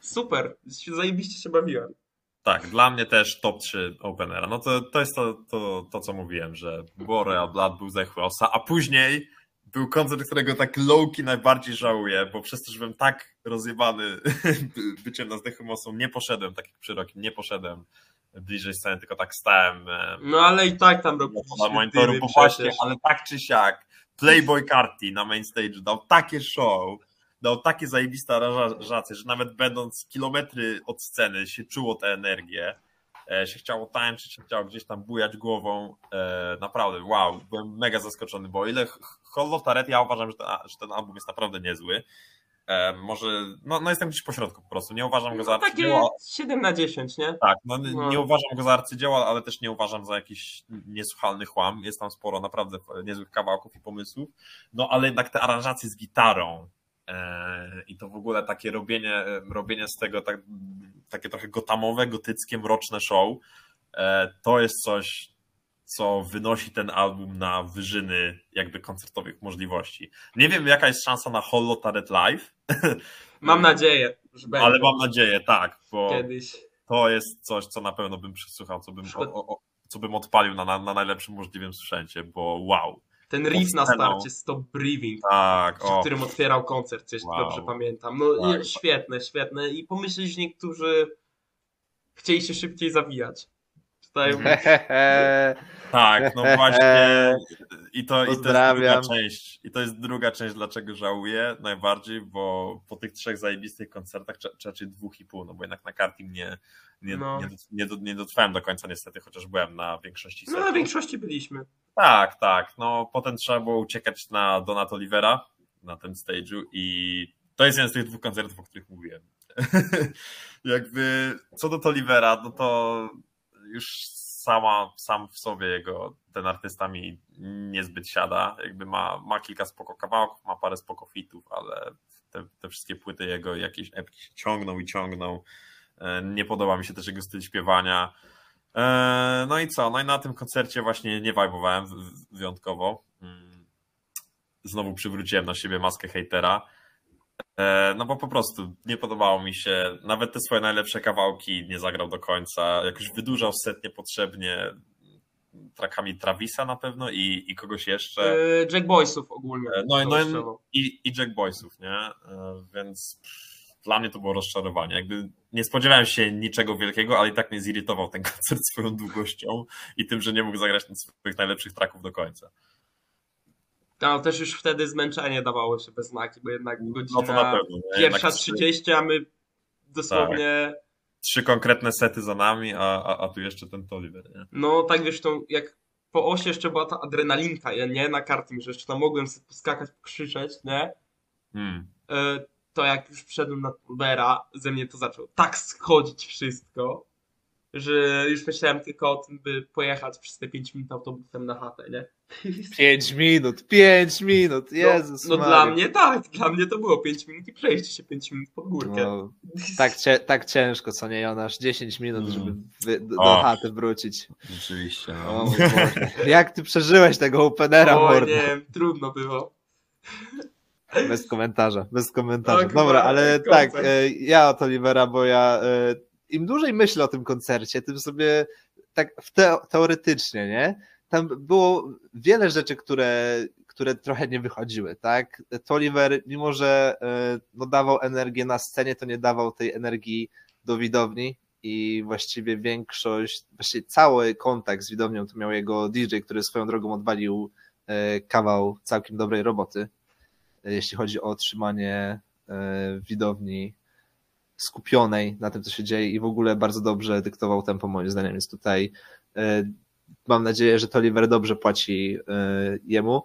super, zajebiście się bawiłem. Tak, dla mnie też top 3 openera. No to, to jest to, to, to, co mówiłem, że było Real Blood, był Zechły Osa, a później był koncert, którego tak lowki najbardziej żałuję, bo przez to, że byłem tak rozjebany byciem na Zdechłym Osą, nie poszedłem, tak jak przy Rokim, nie poszedłem bliżej sceny, tylko tak stałem e, No ale i tak tam na robiliśmy monitoru, dymy bo właśnie, ale tak czy siak, Playboy Carti na main stage dał takie show, dał takie zajebiste aranżacje, że nawet będąc kilometry od sceny się czuło tę energię, e, się chciało tańczyć, się chciało gdzieś tam bujać głową, e, naprawdę, wow, byłem mega zaskoczony, bo o ile Hollow Taret, ja uważam, że ten, że ten album jest naprawdę niezły, e, może, no, no jestem gdzieś po środku po prostu, nie uważam go za No takie arcydzieło, 7 na 10, nie? tak, no, No. nie uważam go za arcydzieła, ale też nie uważam za jakiś niesłuchalny chłam. Jest tam sporo naprawdę niezłych kawałków i pomysłów. No ale jednak te aranżacje z gitarą i to w ogóle takie robienie, robienie z tego tak, takie trochę gotamowe, gotyckie, mroczne show, e, to jest coś, co wynosi ten album na wyżyny jakby koncertowych możliwości. Nie wiem, jaka jest szansa na Hollow Taret Live, Mam nadzieję. że będzie Ale mam nadzieję, tak, bo kiedyś. to jest coś, co na pewno bym przysłuchał, co bym, o, o, co bym odpalił na, na, na najlepszym możliwym sprzęcie, bo wow. Ten riff na starcie, Stop Breathing, Tak, przy o, którym otwierał koncert, jeśli Wow. dobrze pamiętam. No i świetne, świetne. I pomyśleć, niektórzy chcieli się szybciej zawijać. Tutaj tak, no właśnie. I to, i to jest druga część. I to jest druga część, dlaczego żałuję najbardziej, bo po tych trzech zajebistych koncertach, czy, czy raczej dwóch i pół, no bo jednak na karting nie, nie, No. nie, nie, nie dotrwałem do końca niestety, chociaż byłem na większości no na większości byliśmy. Tak, tak. No potem trzeba było uciekać na Donat Olivera na tym stage'u i to jest jeden z tych dwóch koncertów, o których mówiłem. Jakby co do Olivera, no to już sama, sam w sobie jego ten artysta mi niezbyt siada. Jakby ma, ma kilka spoko kawałków, ma parę spoko fitów, ale te, te wszystkie płyty jego jakieś epki się ciągną i ciągną. E, Nie podoba mi się też jego styl śpiewania. E, No i co? No i na tym koncercie właśnie nie wajbowałem wyjątkowo. Mm. Znowu przywróciłem na siebie maskę hejtera. E, No bo po prostu nie podobało mi się. Nawet te swoje najlepsze kawałki nie zagrał do końca. Jakoś wydłużał set niepotrzebnie trakami Travisa na pewno i, i kogoś jeszcze. E, Jack Boysów ogólnie. E, No, i- no, i, i Jack Boysów, nie? Więc dla mnie to było rozczarowanie. Jakby nie spodziewałem się niczego wielkiego, ale i tak mnie zirytował ten koncert swoją długością i tym, że nie mógł zagrać swoich najlepszych traków do końca. No, też już wtedy zmęczenie dawało się bez znaki, bo jednak godzina No to na pewno. Nie? pierwsza Jednak trzy, 30, a my dosłownie, trzy konkretne sety za nami, a, a, a tu jeszcze ten Toliver, nie? no tak wiesz, tą, jak po osie jeszcze była ta adrenalinka, ja nie na karting, że jeszcze tam mogłem sobie poskakać, krzyczeć, nie? Hmm. E, To jak już wszedłem na Bera, ze mnie to zaczęło tak schodzić wszystko, że już myślałem tylko o tym, by pojechać przez te 5 minut autobusem na chatę, nie? Pięć minut, pięć minut, Jezus No, no dla mnie tak, dla mnie to było 5 minut i przejście się 5 minut pod górkę. No, tak, cie, tak ciężko, co nie Jonasz? 10 minut, żeby Mm. wy, do, do O. chaty wrócić. Rzeczywiście. O, No. Boże. Jak ty przeżyłeś tego openera, o nie, trudno było. Bez komentarza, bez komentarza. Tak, Dobra, chyba ale koncert. tak, e, ja od Olivera, bo ja e, im dłużej myślę o tym koncercie, tym sobie tak w te, teoretycznie, nie? Tam było wiele rzeczy, które, które trochę nie wychodziły, tak? To Oliver, mimo że e, no, dawał energię na scenie, to nie dawał tej energii do widowni i właściwie większość, właściwie cały kontakt z widownią to miał jego DJ, który swoją drogą odwalił e, kawał całkiem dobrej roboty jeśli chodzi o otrzymanie e, widowni skupionej na tym, co się dzieje i w ogóle bardzo dobrze dyktował tempo moim zdaniem, więc tutaj e, mam nadzieję, że to Oliver dobrze płaci e, jemu.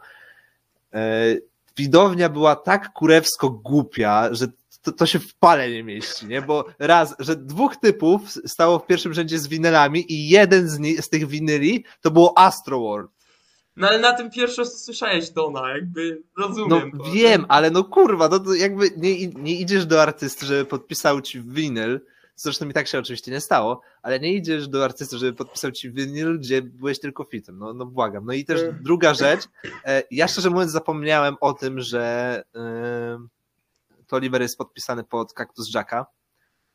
E, Widownia była tak kurewsko głupia, że to, to się w pale nie mieści, nie? Bo raz, że dwóch typów stało w pierwszym rzędzie z winylami i jeden z, ni- z tych winyli to było Astro World. No ale na tym pierwszy słyszałeś Dona, jakby No rozumiem to. wiem, ale no kurwa, no to jakby nie, nie idziesz do artysty, żeby podpisał ci winyl, zresztą mi tak się oczywiście nie stało, ale nie idziesz do artysty, żeby podpisał ci winyl, gdzie byłeś tylko fitem, no, no błagam. No i też Mm. druga rzecz, e, ja szczerze mówiąc zapomniałem o tym, że e, to Oliver jest podpisany pod Cactus Jacka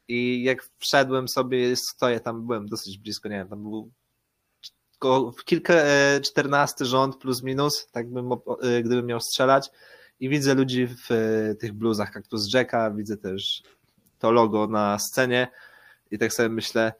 i jak wszedłem sobie, stoję tam, byłem dosyć blisko, nie wiem, tam był w kilka, e, czternasty rząd plus minus, tak bym, gdybym miał strzelać i widzę ludzi w tych bluzach Cactus Jacka, widzę też to logo na scenie i tak sobie myślę,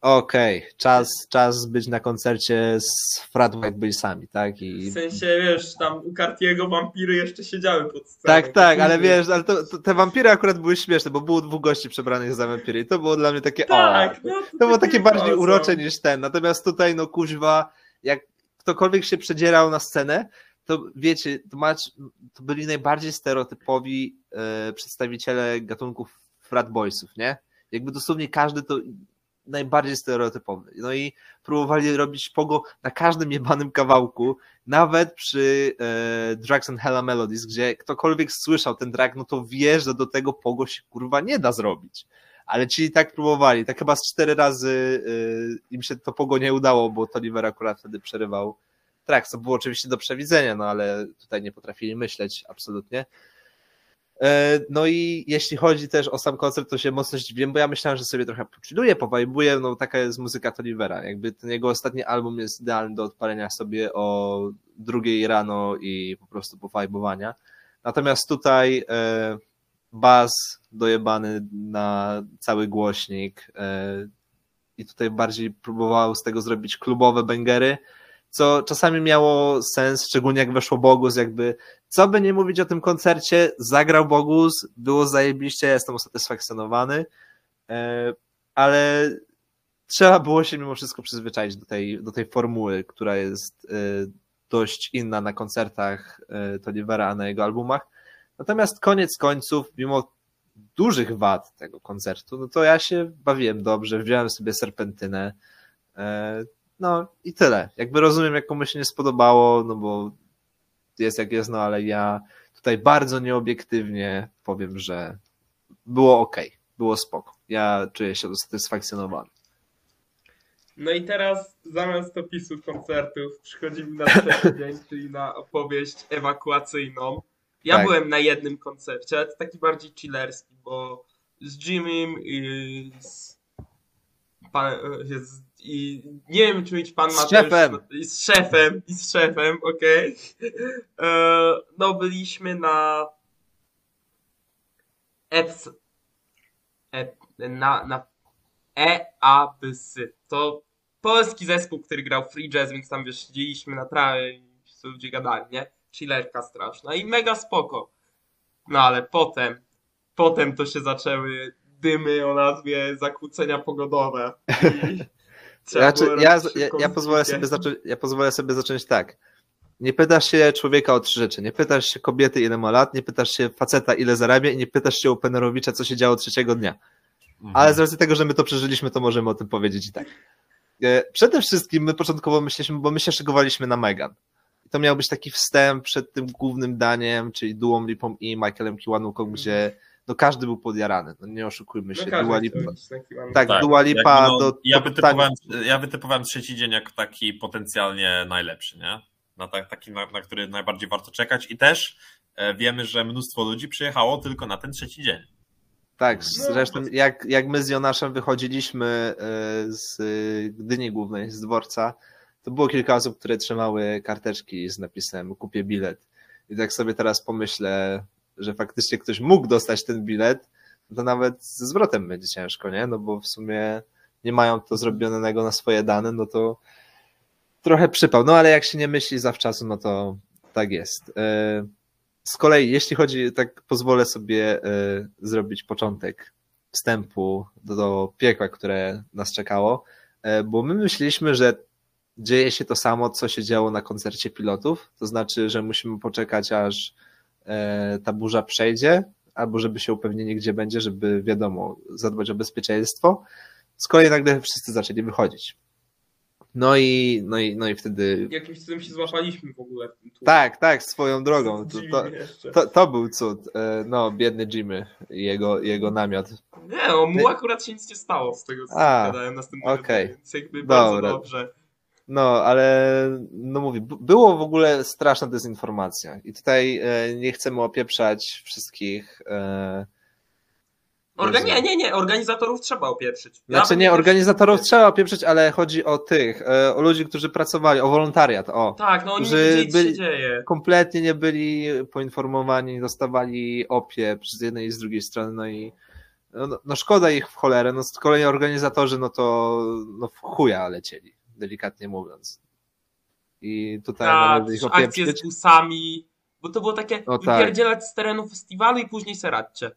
okej, czas, czas być na koncercie z Frat White Boysami, tak? I W sensie, wiesz, tam u Cartiego wampiry jeszcze siedziały pod sceną. tak, tak, ale wiesz, ale to, to, te wampiry akurat były śmieszne, bo było dwóch gości przebranych za wampiry i to było dla mnie takie, Tak, o, no, to było takie bardziej urocze niż ten. Natomiast tutaj, no kuźwa, jak ktokolwiek się przedzierał na scenę, to wiecie, to, to byli najbardziej stereotypowi e, przedstawiciele gatunków frat boysów, nie? Jakby dosłownie każdy to najbardziej stereotypowy. No i próbowali robić pogo na każdym jebanym kawałku, nawet przy e, Drugs and Hella Melodies, gdzie ktokolwiek słyszał ten drag, no to wie, że do tego pogo się kurwa nie da zrobić. Ale ci tak próbowali, tak chyba z cztery razy y, im się to pogo nie udało, bo Toliver akurat wtedy przerywał track, co było oczywiście do przewidzenia, no ale tutaj nie potrafili myśleć absolutnie. E, No i jeśli chodzi też o sam koncert, to się mocno zdziwiłem, bo ja myślałem, że sobie trochę pochilluję, powajbuję, no taka jest muzyka Tolivera. Jakby ten jego ostatni album jest idealny do odpalenia sobie o drugiej rano i po prostu powajbowania. Natomiast tutaj e, bas dojebany na cały głośnik e, i tutaj bardziej próbował z tego zrobić klubowe bangery, co czasami miało sens, szczególnie jak weszło Bogus, jakby co by nie mówić o tym koncercie, zagrał Bogus, było zajebiście, jestem usatysfakcjonowany, e, ale trzeba było się mimo wszystko przyzwyczaić do tej, do tej formuły, która jest e, dość inna na koncertach e, Tolivera, a na jego albumach. Natomiast koniec końców, mimo dużych wad tego koncertu, no to ja się bawiłem dobrze, wziąłem sobie serpentynę, no i tyle. Jakby rozumiem, jak komuś się nie spodobało, no bo jest jak jest, no ale ja tutaj bardzo nieobiektywnie powiem, że było ok, było spoko. Ja czuję się usatysfakcjonowany. No i teraz zamiast opisu koncertów przechodzimy na trzeci dzień, czyli na opowieść ewakuacyjną. Ja Tak. byłem na jednym koncercie, ale to taki bardziej chillerski, bo z Jimmy i z, pan, z, i nie wiem czy mieć pan Z Mateusz- szefem. I z szefem, i z szefem, okej. E, No byliśmy na EPS, ep, na, na EABSy. To polski zespół, który grał free jazz, więc tam wiesz, siedzieliśmy na trawie i ludzie gadali, nie? Chillerka straszna i mega spoko. No ale potem, potem to się zaczęły dymy o nazwie zakłócenia pogodowe. I trzeba Znaczy, było ja, ja, ja, pozwolę sobie zacząć, ja pozwolę sobie zacząć tak. Nie pytasz się człowieka o trzy rzeczy. Nie pytasz się kobiety, ile ma lat, nie pytasz się faceta, ile zarabia i nie pytasz się Openerowicza, co się działo trzeciego dnia. Mhm. Ale z racji tego, że my to przeżyliśmy, to możemy o tym powiedzieć i tak. E, Przede wszystkim my początkowo myśleliśmy, bo my się szykowaliśmy na Megan. I to miał być taki wstęp przed tym głównym daniem, czyli Duą Lipą i Michaelem Kiwanuką, gdzie no każdy był podjarany. No nie oszukujmy się. No Dua chciał Lipa, tak, Tak, Dua Lipa no, do, ja, do wytypowałem, ja wytypowałem trzeci dzień jako taki potencjalnie najlepszy, nie? Na ta, taki, na, na który najbardziej warto czekać i też e, wiemy, że mnóstwo ludzi przyjechało tylko na ten trzeci dzień. Tak, No, zresztą jak, jak my z Jonaszem wychodziliśmy e, z Gdyni Głównej, z dworca, to było kilka osób, które trzymały karteczki z napisem kupię bilet. I tak sobie teraz pomyślę, że faktycznie ktoś mógł dostać ten bilet, to nawet ze zwrotem będzie ciężko, nie? No bo w sumie nie mają to zrobionego na swoje dane, no to trochę przypał. No ale jak się nie myśli zawczasu, no to tak jest. E, Z kolei, jeśli chodzi, tak pozwolę sobie e, zrobić początek wstępu do, do piekła, które nas czekało, e, bo my myśleliśmy, że dzieje się to samo, co się działo na koncercie pilotów, to znaczy, że musimy poczekać, aż ta burza przejdzie, albo żeby się upewnili, gdzie będzie, żeby wiadomo, zadbać o bezpieczeństwo. Z kolei nagle wszyscy zaczęli wychodzić. No i, no i, no i wtedy. Jakimś cudem się złapaliśmy w ogóle tłumie. Tak, tak, swoją drogą. To, to, to, to był cud. E, No, biedny Jimmy i jego, jego namiot. Nie, no mu akurat się nic nie stało z tego, co A, gadałem następnego okej. dnia, więc jakby bardzo Dobra. dobrze. No, ale no mówię, było w ogóle straszna dezinformacja. I tutaj e, nie chcemy opieprzać wszystkich. E, Orga Jezu. nie, nie, nie, organizatorów trzeba opieprzyć. Znaczy Nawet nie, organizatorów trzeba opieprzyć, ale chodzi o tych, e, o ludzi, którzy pracowali, o wolontariat, o. Tak, no oni co byli- się dzieje. Kompletnie nie byli poinformowani, dostawali opieprz z jednej i z drugiej strony, no i no, no, no szkoda ich w cholerę, no z kolei organizatorzy, no to no w chuja lecieli, delikatnie mówiąc. I tutaj Tak, ich akcje z busami, bo to było takie No tak. wypierdzielać z terenu festiwalu i później seradcie.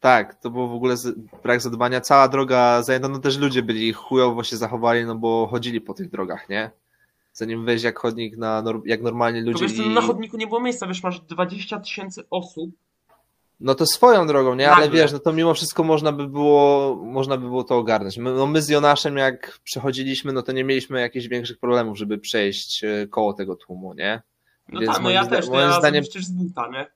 Tak, to było w ogóle brak zadbania. Cała droga zajęta, no też ludzie byli chujowo się zachowali, no bo chodzili po tych drogach, nie? Zanim wejść jak chodnik na, jak normalnie To ludzie wiesz, i... na chodniku nie było miejsca, wiesz, masz 20 tysięcy osób, No to swoją drogą, nie? Ale wiesz, no to mimo wszystko można by było, można by było to ogarnąć. My, no my z Jonaszem jak przechodziliśmy, no to nie mieliśmy jakichś większych problemów, żeby przejść e, koło tego tłumu, nie? no Więc tak, no ja zda- też, to moim ja zdaniem- przecież z buta, nie?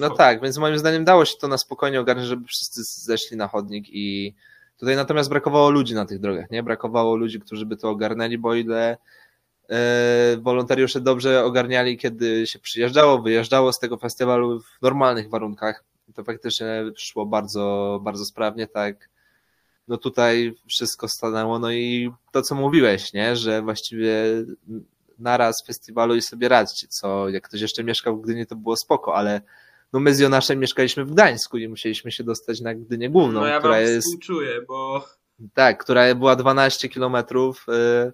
No tak, więc moim zdaniem dało się to na spokojnie ogarnąć, żeby wszyscy zeszli na chodnik i tutaj natomiast brakowało ludzi na tych drogach, nie? Brakowało ludzi, którzy by to ogarnęli, bo ile e, wolontariusze dobrze ogarniali, kiedy się przyjeżdżało, wyjeżdżało z tego festiwalu w normalnych warunkach, To faktycznie szło bardzo, bardzo sprawnie, tak. No tutaj wszystko stanęło, no i to, co mówiłeś, nie, że właściwie naraz festiwalu i sobie radźcie, co jak ktoś jeszcze mieszkał w Gdyni, to było spoko, ale no my z Jonaszem mieszkaliśmy w Gdańsku i musieliśmy się dostać na Gdynię Główną, No ja która jest, współczuję, bo tak, która była 12 kilometrów y,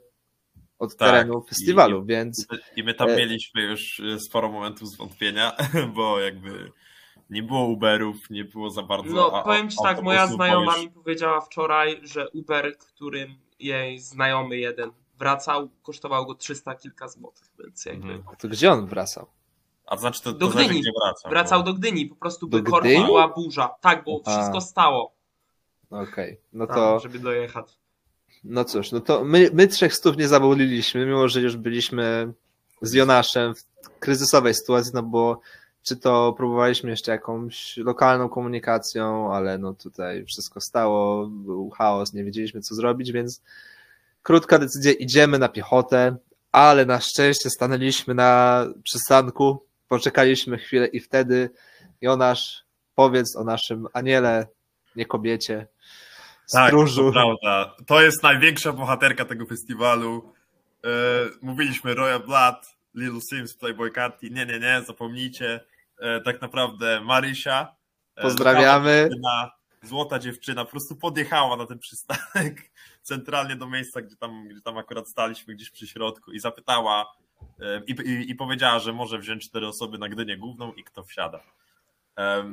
od Tak, terenu i- festiwalu, więc I my tam E- mieliśmy już e, sporo momentów zwątpienia, bo jakby nie było Uberów, nie było za bardzo. no a- powiem ci tak, moja znajoma już- mi powiedziała wczoraj, że Uber, którym jej znajomy jeden wracał, kosztował go 300 kilka złotych, więc jakby Mhm. to gdzie on wracał? A to znaczy to, Do to zależy, Gdyni. gdzie wracał. wracał bo... do Gdyni, po prostu Do by była burza. Tak, bo A. wszystko stało, Okej, no tam, to, żeby dojechać. no cóż, no to my, my trzech stów nie zabawiliśmy, mimo że już byliśmy z Jonaszem w kryzysowej sytuacji, no bo czy to próbowaliśmy jeszcze jakąś lokalną komunikacją, ale no tutaj wszystko stało, był chaos, nie wiedzieliśmy co zrobić, więc krótka decyzja, idziemy na piechotę, ale na szczęście stanęliśmy na przystanku, poczekaliśmy chwilę i wtedy Jonasz, powiedz o naszym aniele, nie kobiecie, Tak, stróżu. to prawda. To jest największa bohaterka tego festiwalu. E, mówiliśmy Royal Blood, Lil Sims, Playboy Carti. Nie, nie, nie, zapomnijcie. E, tak naprawdę Marysia. e, Pozdrawiamy. Złota dziewczyna, złota dziewczyna po prostu podjechała na ten przystanek centralnie do miejsca, gdzie tam, gdzie tam akurat staliśmy, gdzieś przy środku i zapytała e, i, i, i powiedziała, że może wziąć cztery osoby na Gdynię Główną i kto wsiada.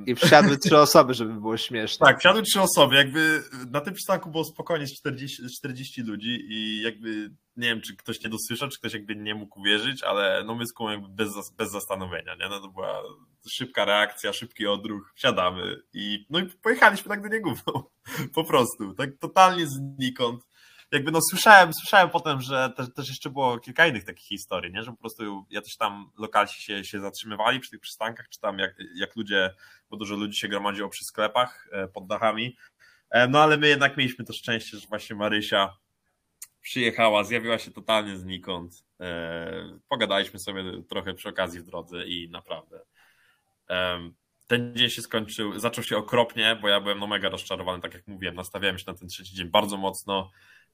I wsiadły trzy osoby, żeby było śmieszne. tak, wsiadły trzy osoby, jakby na tym przystanku było spokojnie z 40, 40 ludzi i jakby nie wiem, czy ktoś nie dosłyszał, czy ktoś jakby nie mógł uwierzyć, ale no my z jakby bez, bez zastanowienia, nie? No to była szybka reakcja, szybki odruch, wsiadamy i no i pojechaliśmy tak do niego, po prostu, tak totalnie znikąd. Jakby no słyszałem, słyszałem potem, że też, też jeszcze było kilka innych takich historii, nie? że po prostu jacyś tam lokalsi się, się zatrzymywali przy tych przystankach, czy tam jak, jak ludzie, bo dużo ludzi się gromadziło przy sklepach e, pod dachami. E, No ale my jednak mieliśmy to szczęście, że właśnie Marysia przyjechała, zjawiła się totalnie znikąd. E, Pogadaliśmy sobie trochę przy okazji w drodze i naprawdę. Ten dzień się skończył, zaczął się okropnie, bo ja byłem no mega rozczarowany, tak jak mówiłem, nastawiałem się na ten trzeci dzień bardzo mocno.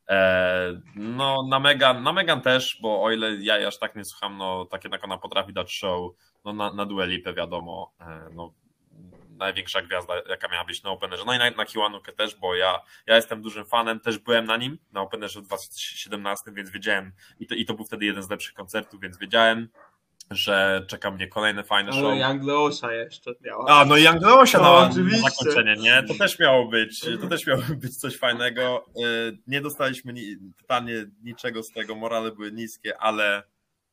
E, No, na Megan, na Megan też, bo o ile ja aż tak nie słucham, no tak jednak ona potrafi dać show, no na, na Dua Lipę wiadomo, e, no największa gwiazda, jaka miała być na Openerze. No i na, na Kiwanukę też, bo ja, ja jestem dużym fanem, też byłem na nim, na Openerze w 2017, więc wiedziałem, i to, i to był wtedy jeden z lepszych koncertów, więc wiedziałem, że czeka mnie kolejne fajne show. Ale Young Leosia jeszcze miała. A, no i Angleosia No, na, na oczywiście. zakończenie, nie? To też miało być, to też miało być coś fajnego. Y, Nie dostaliśmy ni, totalnie niczego z tego, morale były niskie, ale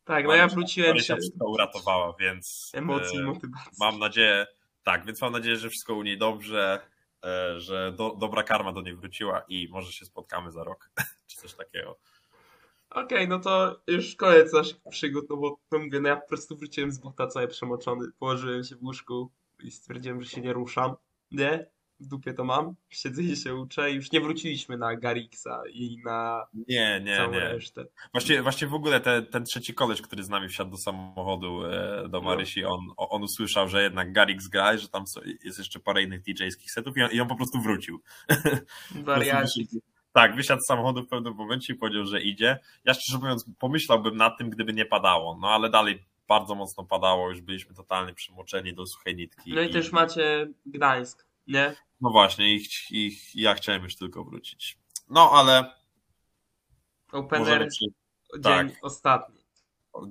tak, no ja wróciłem się wszystko uratowała, więc emocji i y, motywacji. mam nadzieję, tak, więc mam nadzieję, że wszystko u niej dobrze, y, że do, dobra karma do niej wróciła i może się spotkamy za rok, czy coś takiego. Okej, no to już koniec naszych przygód, no bo no mówię, no ja po prostu wróciłem z buta cały przemoczony, położyłem się w łóżku i stwierdziłem, że się nie ruszam. Nie, w dupie to mam, siedzę i się uczę i już nie wróciliśmy na Garixa i na Nie, nie, całą nie. resztę. Właśnie, właśnie w ogóle te, ten trzeci koleś, który z nami wsiadł do samochodu e, do Marysi, on, on usłyszał, że jednak Garix gra i że tam jest jeszcze parę innych DJ-skich setów i on, i on po prostu wrócił. Wariaci. Tak, wysiadł z samochodu w pewnym momencie i powiedział, że idzie. Ja szczerze mówiąc pomyślałbym nad tym, gdyby nie padało, no ale dalej bardzo mocno padało, już byliśmy totalnie przymoczeni do suchej nitki. No i też macie Gdańsk, nie? No właśnie, i, ch- i ch- ja chciałem już tylko wrócić. No ale Opener, możemy przy... dzień tak. ostatni.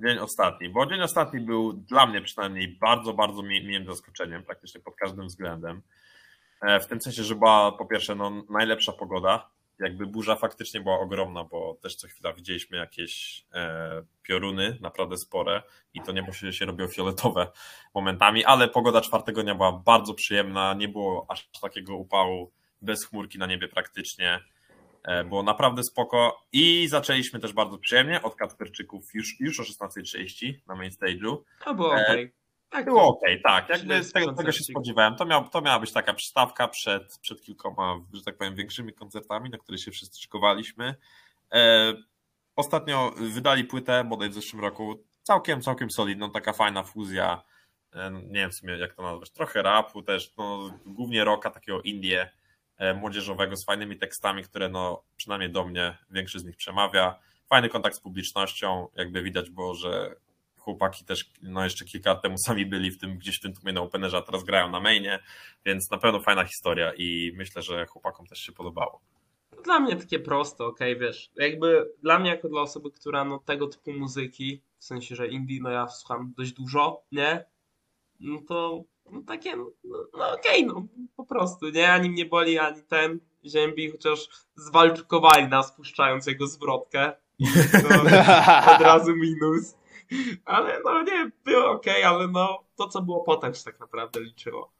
Dzień ostatni, bo dzień ostatni był dla mnie przynajmniej bardzo, bardzo mi- miłym zaskoczeniem, praktycznie pod każdym względem. E, W tym sensie, że była po pierwsze no, najlepsza pogoda, jakby burza faktycznie była ogromna, bo też co chwila widzieliśmy jakieś e, pioruny, naprawdę spore i to niebo się, się robiło fioletowe momentami, ale pogoda czwartego dnia była bardzo przyjemna, nie było aż takiego upału, bez chmurki na niebie praktycznie. E, Było naprawdę spoko i zaczęliśmy też bardzo przyjemnie od Kacperczyków już, już o 16.30 na main stage'u. To było E, okej. Tak, Było okej, tak, jakby Przyjemny tego, tego się spodziewałem. To, miał, to miała być taka przystawka przed, przed kilkoma, że tak powiem, większymi koncertami, na które się wszyscy szykowaliśmy. E, ostatnio wydali płytę, bodaj w zeszłym roku, całkiem, całkiem solidną, taka fajna fuzja e, nie wiem w sumie jak to nazwać, trochę rapu też, no, głównie rocka, takiego indie e, młodzieżowego z fajnymi tekstami, które no przynajmniej do mnie większość z nich przemawia. Fajny kontakt z publicznością, jakby widać było, że chłopaki też no jeszcze kilka lat temu sami byli w tym, gdzieś w tym tłumie na Openerze, a teraz grają na mainie, więc na pewno fajna historia i myślę, że chłopakom też się podobało. Dla mnie takie proste, okej, wiesz, jakby dla mnie jako dla osoby, która no tego typu muzyki, w sensie, że indie, no ja słucham dość dużo, nie? No to no takie, no, no okej, no po prostu, nie? Ani mnie boli, ani ten ziębi, chociaż zwalczukowali nas, puszczając jego zwrotkę. To od razu minus. Ale no nie, było okej, ale no to co było potem się tak naprawdę liczyło.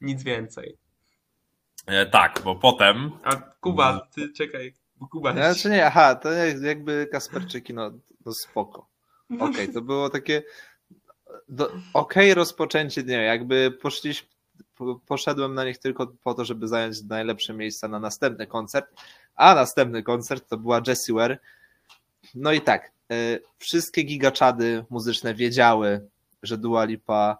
Nic więcej. E, tak, bo potem A Kuba, ty czekaj, bo Kuba Znaczy nie, aha, to jak- jakby Kasperczyki, no, no spoko. Okej, to było takie okej rozpoczęcie dnia, jakby poszliśmy, po- poszedłem na nich tylko po to, żeby zająć najlepsze miejsca na następny koncert, a następny koncert to była Jessie Ware. No i tak, wszystkie gigaczady muzyczne wiedziały, że Dua Lipa,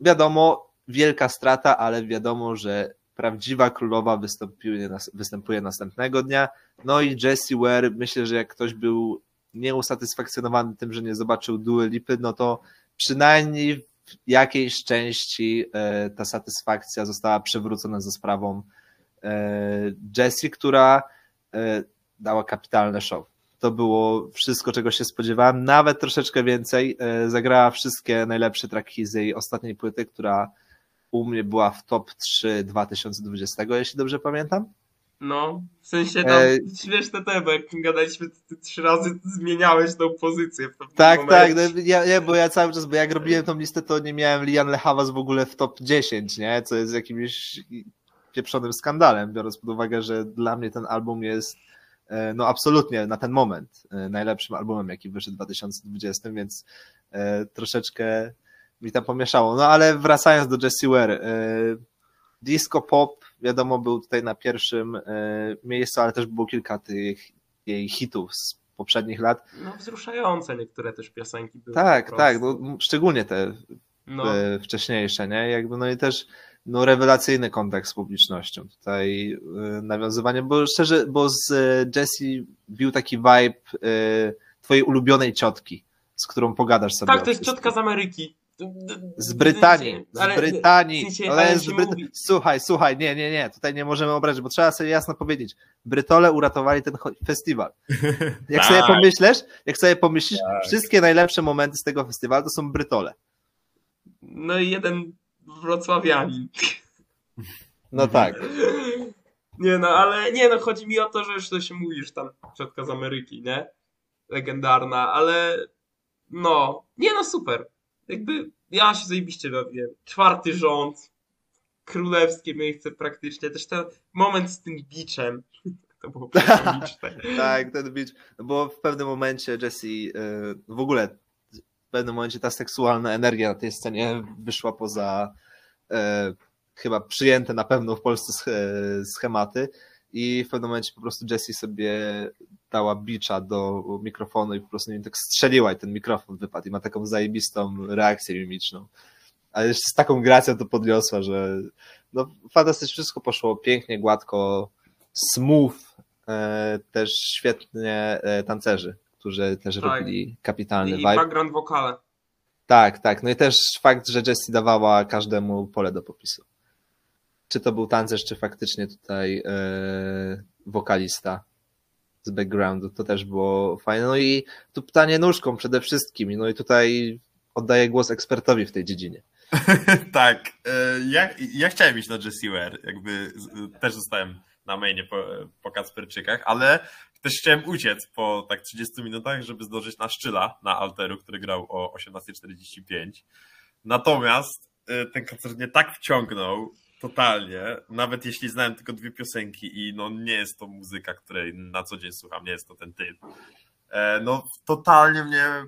wiadomo, wielka strata, ale wiadomo, że prawdziwa królowa występuje, nas- występuje następnego dnia. No i Jessie Ware, myślę, że jak ktoś był nieusatysfakcjonowany tym, że nie zobaczył Duy Lipy, no to przynajmniej w jakiejś części e, ta satysfakcja została przywrócona za sprawą e, Jessie, która e, dała kapitalne show. To było wszystko, czego się spodziewałem, nawet troszeczkę więcej. E, zagrała wszystkie najlepsze tracki z jej ostatniej płyty, która u mnie była w top 3 2020, jeśli dobrze pamiętam. No, w sensie tam E, śmieszne te, bo jak gadaliśmy, to ty trzy razy zmieniałeś tą pozycję w Tak, tak, momencie. no, ja, ja, bo ja cały czas, bo jak robiłem tą listę, to nie miałem Lian Lehawas w ogóle w top 10, nie? Co jest jakimś pieprzonym skandalem, biorąc pod uwagę, że dla mnie ten album jest no absolutnie na ten moment e, najlepszym albumem, jaki wyszedł w 2020, więc e, troszeczkę mi tam pomieszało. No ale wracając do Jessie Ware, e, disco pop, wiadomo, był tutaj na pierwszym e, miejscu, ale też było kilka tych jej hitów z poprzednich lat, No wzruszające niektóre też piosenki były. tak, tak, no, szczególnie te No, e, wcześniejsze, nie? Jakby, no i też no, rewelacyjny kontakt z publicznością. Tutaj e, nawiązywanie, bo szczerze, bo z e, Jessie bił taki vibe e, twojej ulubionej ciotki, z którą pogadasz sobie. tak, to jest ciotka z Ameryki. Z Brytanii, z Brytanii, ale ale z się Bryt... mówi- Słuchaj, słuchaj, nie, nie, nie, tutaj nie możemy obrazić, bo trzeba sobie jasno powiedzieć. Brytole uratowali ten festiwal. Jak Tak. sobie pomyślisz, jak sobie pomyślisz, wszystkie najlepsze momenty z tego festiwalu to są Brytole. No i jeden wrocławianin. No tak. Nie no, ale nie no, chodzi mi o to, że już to się mówisz tam, ciotka z Ameryki, nie? Legendarna, ale no, nie no, super. Jakby ja się zajebiście bawiłem. Czwarty rząd, królewskie miejsce praktycznie, też ten moment z tym biczem. To było. Tak, ten beat, no bo w pewnym momencie Jessie, e, w ogóle w pewnym momencie ta seksualna energia na tej scenie wyszła poza e, chyba przyjęte na pewno w Polsce sch- schematy i w pewnym momencie po prostu Jessie sobie dała bicza do mikrofonu i po prostu nim tak strzeliła i ten mikrofon wypadł i ma taką zajebistą reakcję mimiczną. Ale z taką gracją to podniosła, że no fantastycznie wszystko poszło pięknie, gładko, smooth, e, też świetnie e, tancerzy, którzy też Tak. robili kapitalny I vibe. background wokale. Tak, tak. No i też fakt, że Jessie dawała każdemu pole do popisu. Czy to był tancerz, czy faktycznie tutaj e, wokalista z backgroundu, to też było fajne. No i tu pytanie nóżką przede wszystkim. No i tutaj oddaję głos ekspertowi w tej dziedzinie. tak, e, ja, ja chciałem iść na Jessie Ware, jakby też zostałem na mainie po, po Kacperczykach, ale też chciałem uciec po tak 30 minutach, żeby zdążyć na Szczyla, na Alteru, który grał o 18.45. Natomiast e, ten koncert mnie tak wciągnął totalnie, nawet jeśli znałem tylko dwie piosenki i no nie jest to muzyka, której na co dzień słucham, nie jest to ten typ. E, No totalnie mnie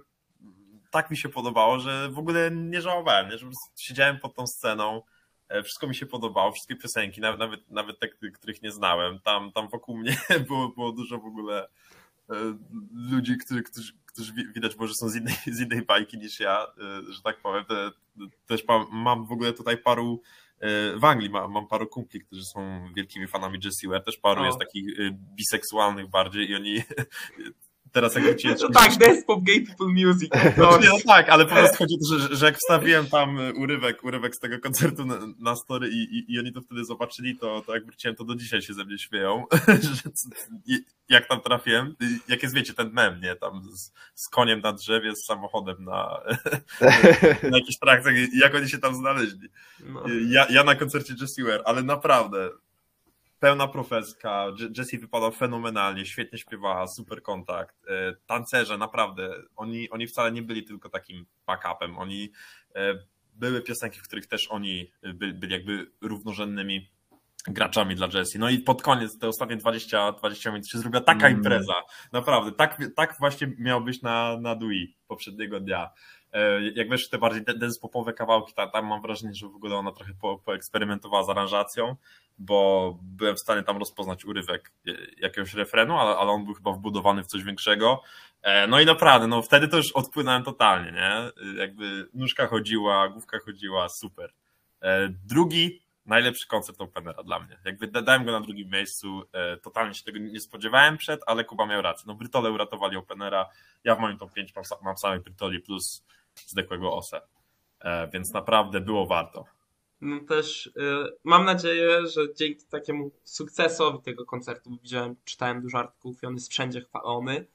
tak mi się podobało, że w ogóle nie żałowałem, nie? że siedziałem pod tą sceną, wszystko mi się podobało, wszystkie piosenki, nawet, nawet, nawet te, których nie znałem, tam, tam wokół mnie było, było dużo w ogóle e, ludzi, którzy, którzy, którzy wi- widać może są z innej, z innej bajki niż ja, e, że tak powiem. Te, też mam, w ogóle tutaj paru e, w Anglii mam, mam paru kumpli, którzy są wielkimi fanami Jessie Ware, też paru O. jest takich e, biseksualnych bardziej i oni teraz jak wróciłem No tak, Dance Pop Gay People Music. no, No, tak, ale po prostu chodzi o to, że, że jak wstawiłem tam y, urywek, urywek z tego koncertu na, na story i, i, i oni to wtedy zobaczyli, to, to jak wróciłem, to do dzisiaj się ze mnie śmieją, że jak tam trafiłem, jak jest, wiecie, ten mem, nie, tam z, z koniem na drzewie, z samochodem na, na jakichś trakcjach, jak oni się tam znaleźli. no. Ja, ja na koncercie Jessie Ware, ale naprawdę pełna profeska, Je- Jessie wypadał fenomenalnie, świetnie śpiewała, super kontakt, e, tancerze naprawdę, oni, oni wcale nie byli tylko takim backupem, oni e, były piosenki, w których też oni by, byli jakby równorzędnymi graczami dla Jessie. No i pod koniec, te ostatnie 20, 20 minut się zrobiła taka Mm. impreza. Naprawdę, tak, tak właśnie miało być na, na Dui poprzedniego dnia. E, Jak wiesz, te bardziej dance popowe kawałki, ta- tam mam wrażenie, że w ogóle ona trochę po, poeksperymentowała z aranżacją, bo byłem w stanie tam rozpoznać urywek jakiegoś refrenu, ale, ale on był chyba wbudowany w coś większego. E, No i naprawdę, no wtedy to już odpłynąłem totalnie, nie? Jakby nóżka chodziła, główka chodziła, super. E, Drugi najlepszy koncert Openera dla mnie. Jakby da- dałem go na drugim miejscu, e, totalnie się tego nie spodziewałem przed, ale Kuba miał rację. No Brytole uratowali Openera, ja w moim top 5 mam, mam Brytoli plus zdechłego Ose. Więc naprawdę było warto. No też y, mam nadzieję, że dzięki takiemu sukcesowi tego koncertu, widziałem, czytałem dużo artykułów i on jest wszędzie chwalony,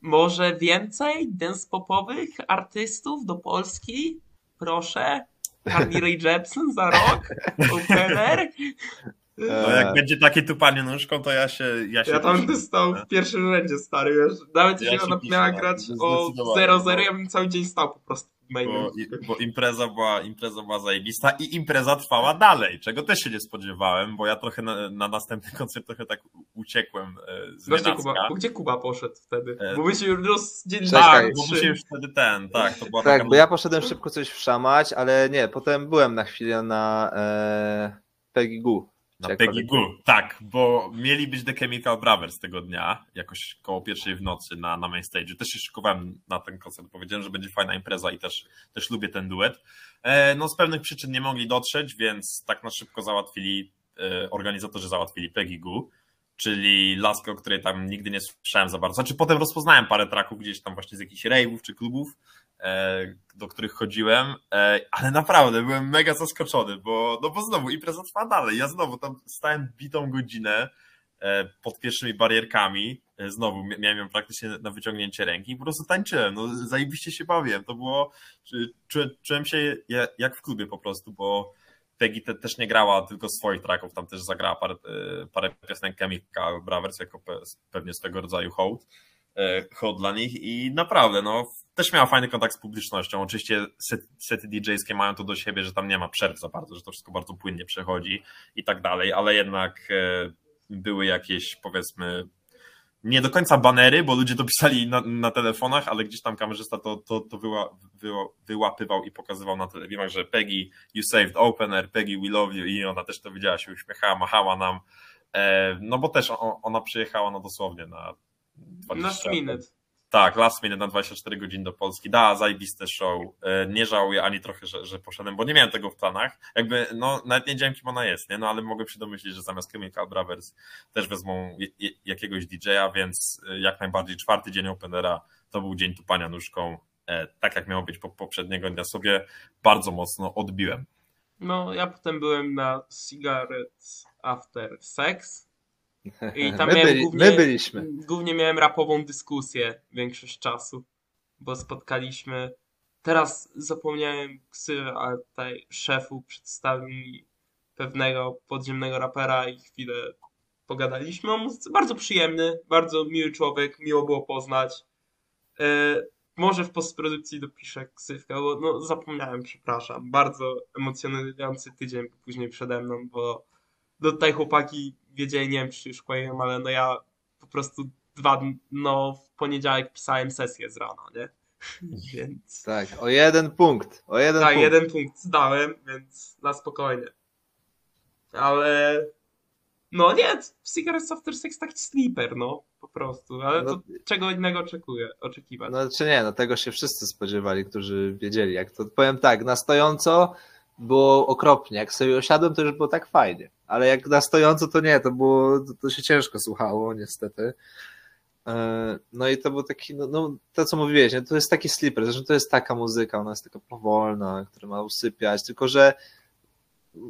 może więcej dance popowych artystów do Polski? Proszę. Carly Rae Jepsen za rok? Opener? No jak będzie takie tupanie nóżką, to ja się ja się Ja tam stał w pierwszym rzędzie, stary, wiesz. Nawet Ja jeśli się ona miała no, grać o zdecydowanie, 0-0, bo- ja bym cały dzień stał po prostu. Bo, bo impreza była, impreza była zajebista i impreza trwała dalej, czego też się nie spodziewałem, bo ja trochę na, na następny koncert trochę tak uciekłem e, z Właśnie. Kuba, bo gdzie Kuba poszedł wtedy? E, Bo my się już rozdzieliliśmy. Czekaj, Tak, bo mu się już wtedy ten, tak, to była Tak, taka... bo ja poszedłem szybko coś wszamać, ale nie, potem byłem na chwilę na e, Peggy Goo. Na. Goo, tak, bo mieli być The Chemical Brothers tego dnia, jakoś koło pierwszej w nocy na, na main stage. Też się szykowałem na ten koncert, powiedziałem, że będzie fajna impreza i też, też lubię ten duet. E, no z pewnych przyczyn nie mogli dotrzeć, więc tak na szybko załatwili, e, organizatorzy załatwili Peggy Goo, czyli laskę, o której tam nigdy nie słyszałem za bardzo. Znaczy potem rozpoznałem parę traków gdzieś tam właśnie z jakichś rave'ów czy klubów, do których chodziłem, e, ale naprawdę byłem mega zaskoczony, bo, no bo znowu impreza trwa dalej. Ja znowu tam stałem bitą godzinę e, pod pierwszymi barierkami, e, znowu mia- miałem ją praktycznie na wyciągnięcie ręki i po prostu tańczyłem, no zajebiście się bawiłem, to było, czułem, się ja- jak w klubie po prostu, bo Peggy te, też nie grała tylko swoich tracków, tam też zagrała parę, e, parę piosenek Chemical Brothers jako pe, pewnie swego rodzaju hołd. e, hołd dla nich i naprawdę, no, też miała fajny kontakt z publicznością. Oczywiście set, sety DJ-skie mają to do siebie, że tam nie ma przerw za bardzo, że to wszystko bardzo płynnie przechodzi i tak dalej, ale jednak e, były jakieś, powiedzmy, nie do końca banery, bo ludzie to pisali na, na telefonach, ale gdzieś tam kamerzysta to, to, to wyła, wyła, wyłapywał i pokazywał na telewizorach, że Peggy, you saved opener, Peggy, we love you i ona też to widziała, się uśmiechała, machała nam, e, no bo też ona przyjechała no dosłownie na 20 Last minute. tak, last minute na 24 godziny do Polski. Da, zajebiste show. E, Nie żałuję ani trochę, że, że poszedłem, bo nie miałem tego w planach. Jakby, no, nawet nie wiedziałem, kim ona jest, nie? No, ale mogłem się domyślić, że zamiast Chemical Brothers też wezmą jakiegoś DJ-a, więc e, jak najbardziej czwarty dzień Openera to był dzień tupania nóżką. E, Tak jak miało być po poprzedniego dnia sobie bardzo mocno odbiłem. No, ja potem byłem na Cigarette After Sex i tam My, miałem byli, głównie, my byliśmy. głównie miałem rapową dyskusję większość czasu, bo spotkaliśmy, teraz zapomniałem ksywę, ale tutaj szefu przedstawił mi pewnego podziemnego rapera i chwilę pogadaliśmy o muzyce. Bardzo przyjemny, bardzo miły człowiek, miło było poznać. E, może w postprodukcji dopiszę ksywkę, bo no, zapomniałem, przepraszam. Bardzo emocjonujący tydzień później przede mną, bo no, tutaj chłopaki wiedzieli, nie wiem czy już powiem, ale no ja po prostu dwa dni, no w poniedziałek pisałem sesję z rana, nie? Więc Tak, o jeden punkt. O jeden tak, punkt. jeden punkt zdałem, więc na spokojnie. Ale No nie, Cigarettes After Sex taki sleeper, no po prostu, ale No- to czego innego oczekuję, oczekiwać. No czy nie, no tego się wszyscy spodziewali, którzy wiedzieli, jak to powiem tak, na stojąco było okropnie, jak sobie osiadłem, to już było tak fajnie, ale jak na stojąco to nie, to było, to, to się ciężko słuchało niestety. E, No i to był taki, no, no to co mówiłeś, nie? to jest taki sleeper, zresztą to jest taka muzyka, ona jest taka powolna, która ma usypiać, tylko że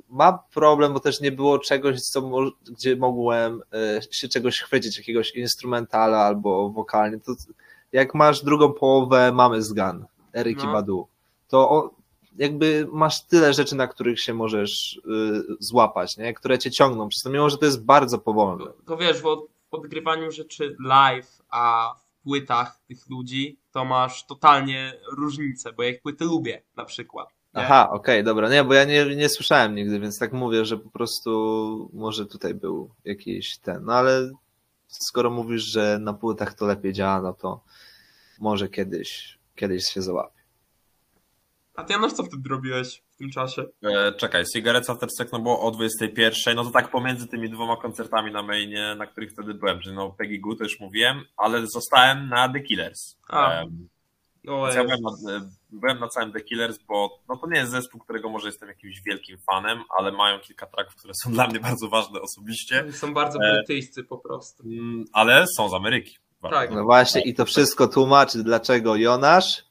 ma problem, bo też nie było czegoś, co, gdzie mogłem e, się czegoś chwycić, jakiegoś instrumentala albo wokalnie, to jak masz drugą połowę Mamy z Gun, Eryki No. Badu, to jakby masz tyle rzeczy, na których się możesz y, złapać, nie? które cię ciągną przez to, mimo że to jest bardzo powolne. To, to wiesz, bo w odgrywaniu rzeczy live, a w płytach tych ludzi, to masz totalnie różnicę, bo ja ich płyty lubię na przykład. nie? Aha, okej, dobra, nie, bo ja nie, nie słyszałem nigdy, więc tak mówię, że po prostu może tutaj był jakiś ten, no ale skoro mówisz, że na płytach to lepiej działa, no to może kiedyś, kiedyś się załapie. A ty Janusz, co wtedy robiłeś w tym czasie? E, czekaj, Cigarettes After Sex no było o 21, no to tak pomiędzy tymi dwoma koncertami na mainie, na których wtedy byłem, czyli no Peggy Goo to już mówiłem, ale zostałem na The Killers. A. Więc ja byłem na, e, byłem na całym The Killers, bo no to nie jest zespół, którego może jestem jakimś wielkim fanem, ale mają kilka tracków, które są dla mnie bardzo ważne osobiście, są bardzo E. brytyjscy po prostu. Mm, ale są z Ameryki. Bardzo. Tak. No właśnie, i to wszystko tłumaczy, dlaczego Jonasz,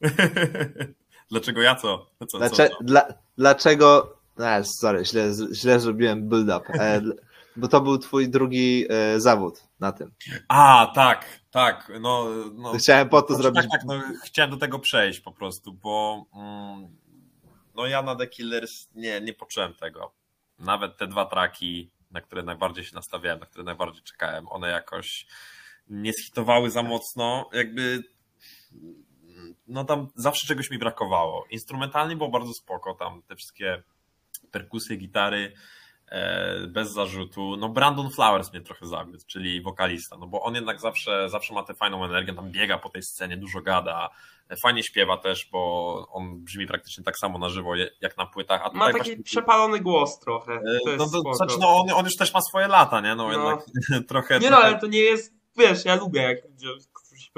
Dlaczego ja co? co, co, dlacze, co? Dla, dlaczego, no, sorry, źle, źle zrobiłem build-up, e, bo to był twój drugi e, zawód na tym. A, tak, tak. No, no, Chciałem po to Znaczy, zrobić Tak, tak, no, chciałem do tego przejść po prostu, bo mm, no ja na The Killers nie, nie poczułem tego. Nawet te dwa traki, na które najbardziej się nastawiałem, na które najbardziej czekałem, one jakoś nie schitowały za mocno. Jakby no tam zawsze czegoś mi brakowało. Instrumentalnie było bardzo spoko, tam te wszystkie perkusje, gitary, e, bez zarzutu. No Brandon Flowers mnie trochę zawiódł, czyli wokalista, no bo on jednak zawsze, zawsze ma tę fajną energię, tam biega po tej scenie, dużo gada, fajnie śpiewa też, bo on brzmi praktycznie tak samo na żywo jak na płytach. A Ma taki właśnie- przepalony głos trochę. e, To no, to, znaczy, no on, on już też ma swoje lata, nie? No, No. jednak trochę... Nie no, trochę... ale to nie jest, wiesz, ja lubię jak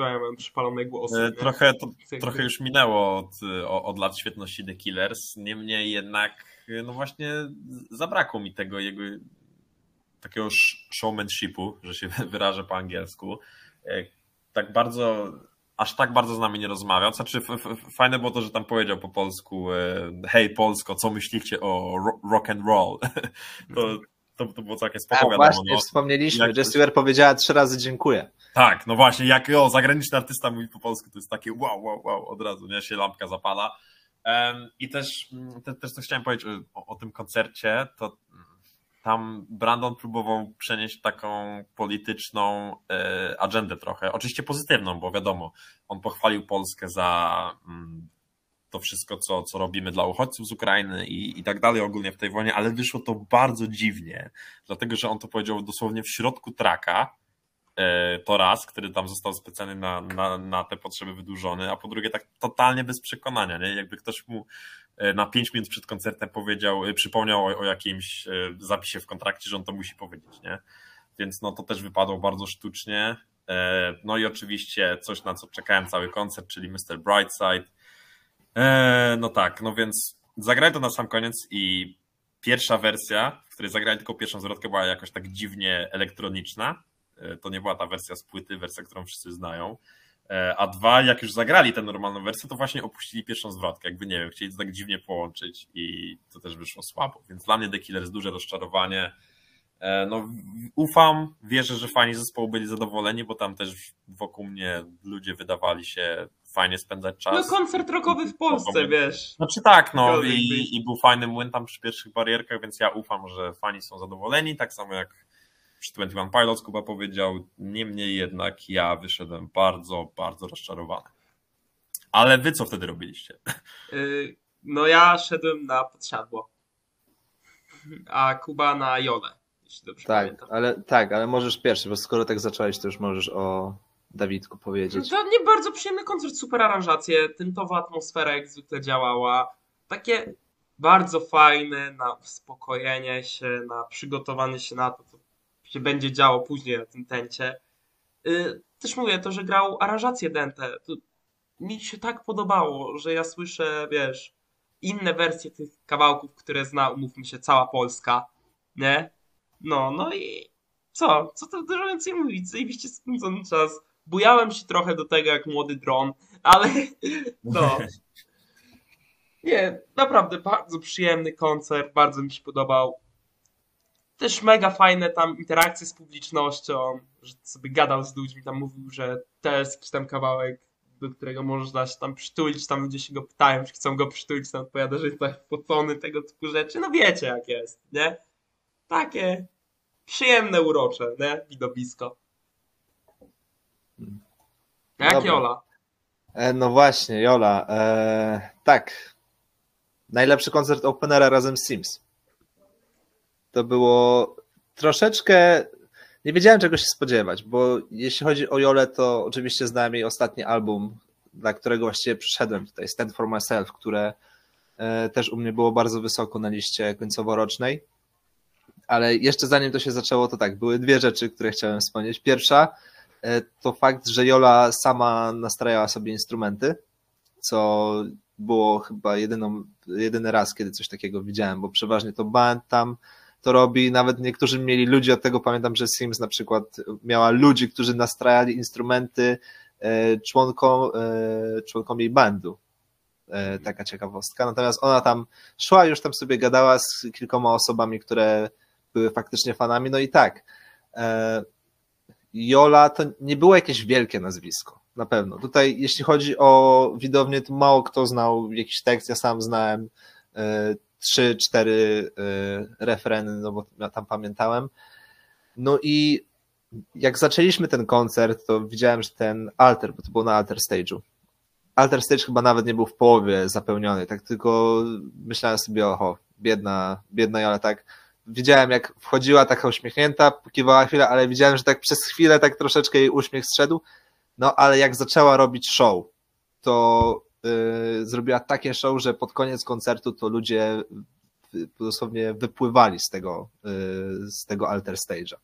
śpiewają mają przepalone głosy. E? Trochę, to, trochę już minęło od, od lat świetności The Killers, niemniej jednak e, no właśnie zabrakło mi tego jego takiego sh- showmanshipu, że się wyrażę po angielsku. E, Tak bardzo, aż tak bardzo z nami nie rozmawiał. Znaczy fajne było to, że tam powiedział po polsku hej Polsko, co myślicie o ro- rock and roll? To, to, to było całkiem A, spoko, wiadomo, właśnie, no. wspomnieliśmy, Jak Jessie coś- Ware powiedziała trzy razy dziękuję. Tak, no właśnie, jak o, zagraniczny artysta mówi po polsku, to jest takie wow, wow, wow, od razu, nie, się lampka zapala. Em, I też, mm, te, też co chciałem powiedzieć o, o tym koncercie, to mm, tam Brandon próbował przenieść taką polityczną e, agendę trochę, oczywiście pozytywną, bo wiadomo, on pochwalił Polskę za mm, to wszystko, co, co robimy dla uchodźców z Ukrainy i, i tak dalej ogólnie w tej wojnie, ale wyszło to bardzo dziwnie, dlatego że on to powiedział dosłownie w środku traka, E, to raz, który tam został specjalnie na, na, na te potrzeby wydłużony, a po drugie tak totalnie bez przekonania, nie? Jakby ktoś mu e, na 5 minut przed koncertem powiedział, e, przypomniał o, o jakimś zapisie w kontrakcie, że on to musi powiedzieć, nie? Więc no to też wypadło bardzo sztucznie. No i oczywiście coś, na co czekałem cały koncert, czyli Mr. Brightside. E, No tak, no więc zagrałem to na sam koniec i pierwsza wersja, w której zagrałem tylko pierwszą zwrotkę, była jakoś tak dziwnie elektroniczna. E, To nie była ta wersja z płyty, wersja, którą wszyscy znają. E, A dwa, jak już zagrali tę normalną wersję, to właśnie opuścili pierwszą zwrotkę. Jakby nie wiem, chcieli to tak dziwnie połączyć i to też wyszło słabo. Więc dla mnie The Killers duże rozczarowanie. No, ufam, wierzę, że fani zespołu byli zadowoleni, bo tam też wokół mnie ludzie wydawali się fajnie spędzać czas. No koncert rockowy w Polsce, wiesz. Znaczy tak, no i, i był fajny młyn tam przy pierwszych barierkach, więc ja ufam, że fani są zadowoleni, tak samo jak przy 21 Pilots Kuba powiedział, niemniej jednak ja wyszedłem bardzo, bardzo rozczarowany. Ale wy co wtedy robiliście? Y, No ja szedłem na podsiadło. A Kuba na Jolę, jeśli dobrze Tak, pamiętam. ale tak, ale możesz pierwszy, bo skoro tak zacząłeś, to już możesz o Dawidku powiedzieć. To nie bardzo przyjemny koncert, super aranżacje, tymtowa atmosfera jak zwykle działała. Takie bardzo fajny na uspokojenie się, na przygotowanie się na to, co się będzie działo później na tym tencie. Y, Też mówię, to, że grał aranżację Dente, to mi się tak podobało, że ja słyszę, wiesz, inne wersje tych kawałków, które zna, umówmy się, cała Polska, nie? No, no i co? Co to dużo więcej mówić? Zajebiście spędzony czas. Bujałem się trochę do tego jak młody dron, ale no. Nie, naprawdę bardzo przyjemny koncert, bardzo mi się podobał. Też mega fajne tam interakcje z publicznością, że sobie gadał z ludźmi, tam mówił, że to jest jakiś tam kawałek, do którego można się tam przytulić, tam ludzie się go pytają, czy chcą go przytulić, tam odpowiada, że jest tak pocony, tego typu rzeczy. No wiecie jak jest, nie? Takie przyjemne, urocze, nie? Widowisko. A jak Dobra. Jola? E, no właśnie, Jola. E, tak. Najlepszy koncert Openera razem z Sims. To było troszeczkę. Nie wiedziałem czego się spodziewać, bo jeśli chodzi o Jolę, to oczywiście znałem jej ostatni album, dla którego właściwie przyszedłem tutaj, Stand for Myself, które e, też u mnie było bardzo wysoko na liście końcowo-rocznej. Ale jeszcze zanim to się zaczęło, to tak, były dwie rzeczy, które chciałem wspomnieć. Pierwsza to fakt, że Jola sama nastrajała sobie instrumenty, co było chyba jedyną, jedyny raz, kiedy coś takiego widziałem, bo przeważnie to band tam to robi, nawet niektórzy mieli ludzi, od tego pamiętam, że Sims na przykład miała ludzi, którzy nastrajali instrumenty e, członkom, e, członkom jej bandu. E, Taka ciekawostka. Natomiast ona tam szła, już tam sobie gadała z kilkoma osobami, które były faktycznie fanami. No i tak, e, Jola to nie było jakieś wielkie nazwisko, na pewno. Tutaj, jeśli chodzi o widownię, to mało kto znał jakiś tekst, ja sam znałem e, trzy, cztery e, refreny, no bo ja tam pamiętałem. No i jak zaczęliśmy ten koncert, to widziałem, że ten alter, bo to było na alter stage'u. Alter stage chyba nawet nie był w połowie zapełniony, tak tylko myślałem sobie, oho, biedna, biedna Jola, tak widziałem, jak wchodziła taka uśmiechnięta, pokiwała chwilę, ale widziałem, że tak przez chwilę tak troszeczkę jej uśmiech zszedł. No ale jak zaczęła robić show, to yy, zrobiła takie show, że pod koniec koncertu to ludzie y, dosłownie wypływali z tego, yy, z tego alter stage'a.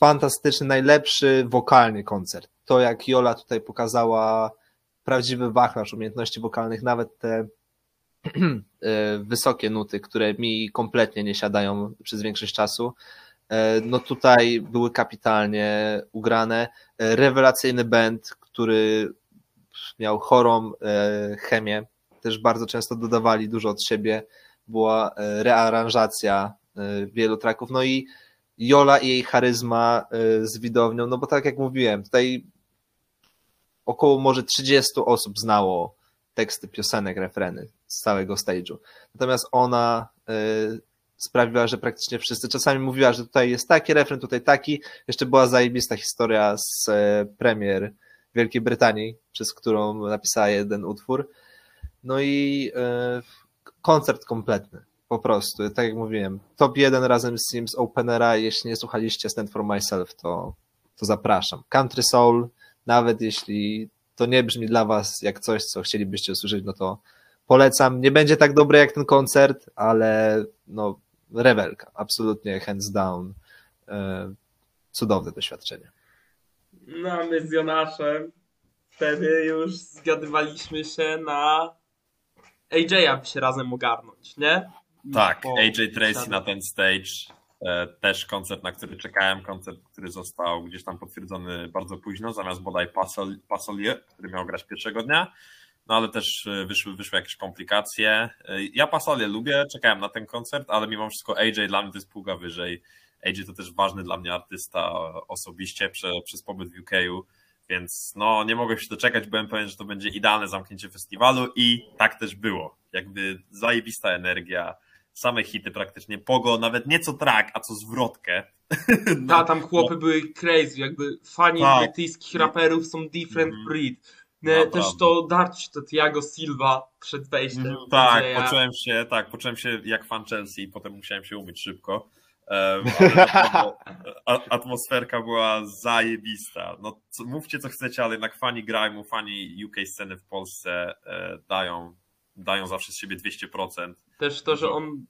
Fantastyczny, najlepszy wokalny koncert. To jak Jola tutaj pokazała prawdziwy wachlarz umiejętności wokalnych, nawet te wysokie nuty, które mi kompletnie nie siadają przez większość czasu. E, No tutaj były kapitalnie ugrane. E, Rewelacyjny band, który miał chorą e, chemię, też bardzo często dodawali dużo od siebie. Była e, rearanżacja e, wielu traków. No i Jola i jej charyzma e, z widownią, no bo tak jak mówiłem, tutaj około może 30 osób znało teksty piosenek, refreny z całego stage'u. Natomiast ona y, sprawiła, że praktycznie wszyscy, czasami mówiła, że tutaj jest taki refren, tutaj taki. Jeszcze była zajebista historia z e, premier Wielkiej Brytanii, przez którą napisała jeden utwór. No i e, koncert kompletny. Po prostu, tak jak mówiłem, top 1 razem z Sims Openera. Jeśli nie słuchaliście Stand for Myself, to, to zapraszam. Country Soul, nawet jeśli to nie brzmi dla was jak coś, co chcielibyście usłyszeć, no to polecam. Nie będzie tak dobre jak ten koncert, ale no rewelka, absolutnie hands down. E, Cudowne doświadczenie. No, a my z Jonaszem wtedy już zgadywaliśmy się na AJ, by się razem ogarnąć, nie? Tak, Po- AJ Tracy na ten stage. e, Też koncert, na który czekałem, koncert, który został gdzieś tam potwierdzony bardzo późno, zamiast bodaj Pasol- Pasolier, który miał grać pierwszego dnia. No ale też e, wyszły, wyszły jakieś komplikacje. E, Ja Pasolier lubię, czekałem na ten koncert, ale mimo wszystko AJ dla mnie to jest półka wyżej. AJ to też ważny dla mnie artysta osobiście prze, przez pobyt w UK-u, więc no nie mogę się doczekać, byłem pewien, że to będzie idealne zamknięcie festiwalu i tak też było. Jakby zajebista energia, same hity praktycznie, pogo, nawet nie co track, a co zwrotkę. Ta, tam chłopy były crazy, jakby fani Tak. brytyjskich raperów są different Mhm. breed. Nie, Naprawdę. też to Darci, to Thiago Silva przed wejściem. Mhm, tak, AJ-a. poczułem się, tak, poczułem się jak fan Chelsea i potem musiałem się umyć szybko. Atmosferka była zajebista. No, co, mówcie co chcecie, ale jednak fani Grime'u, fani UK sceny w Polsce e, dają dają zawsze z siebie 200%. Też to, że on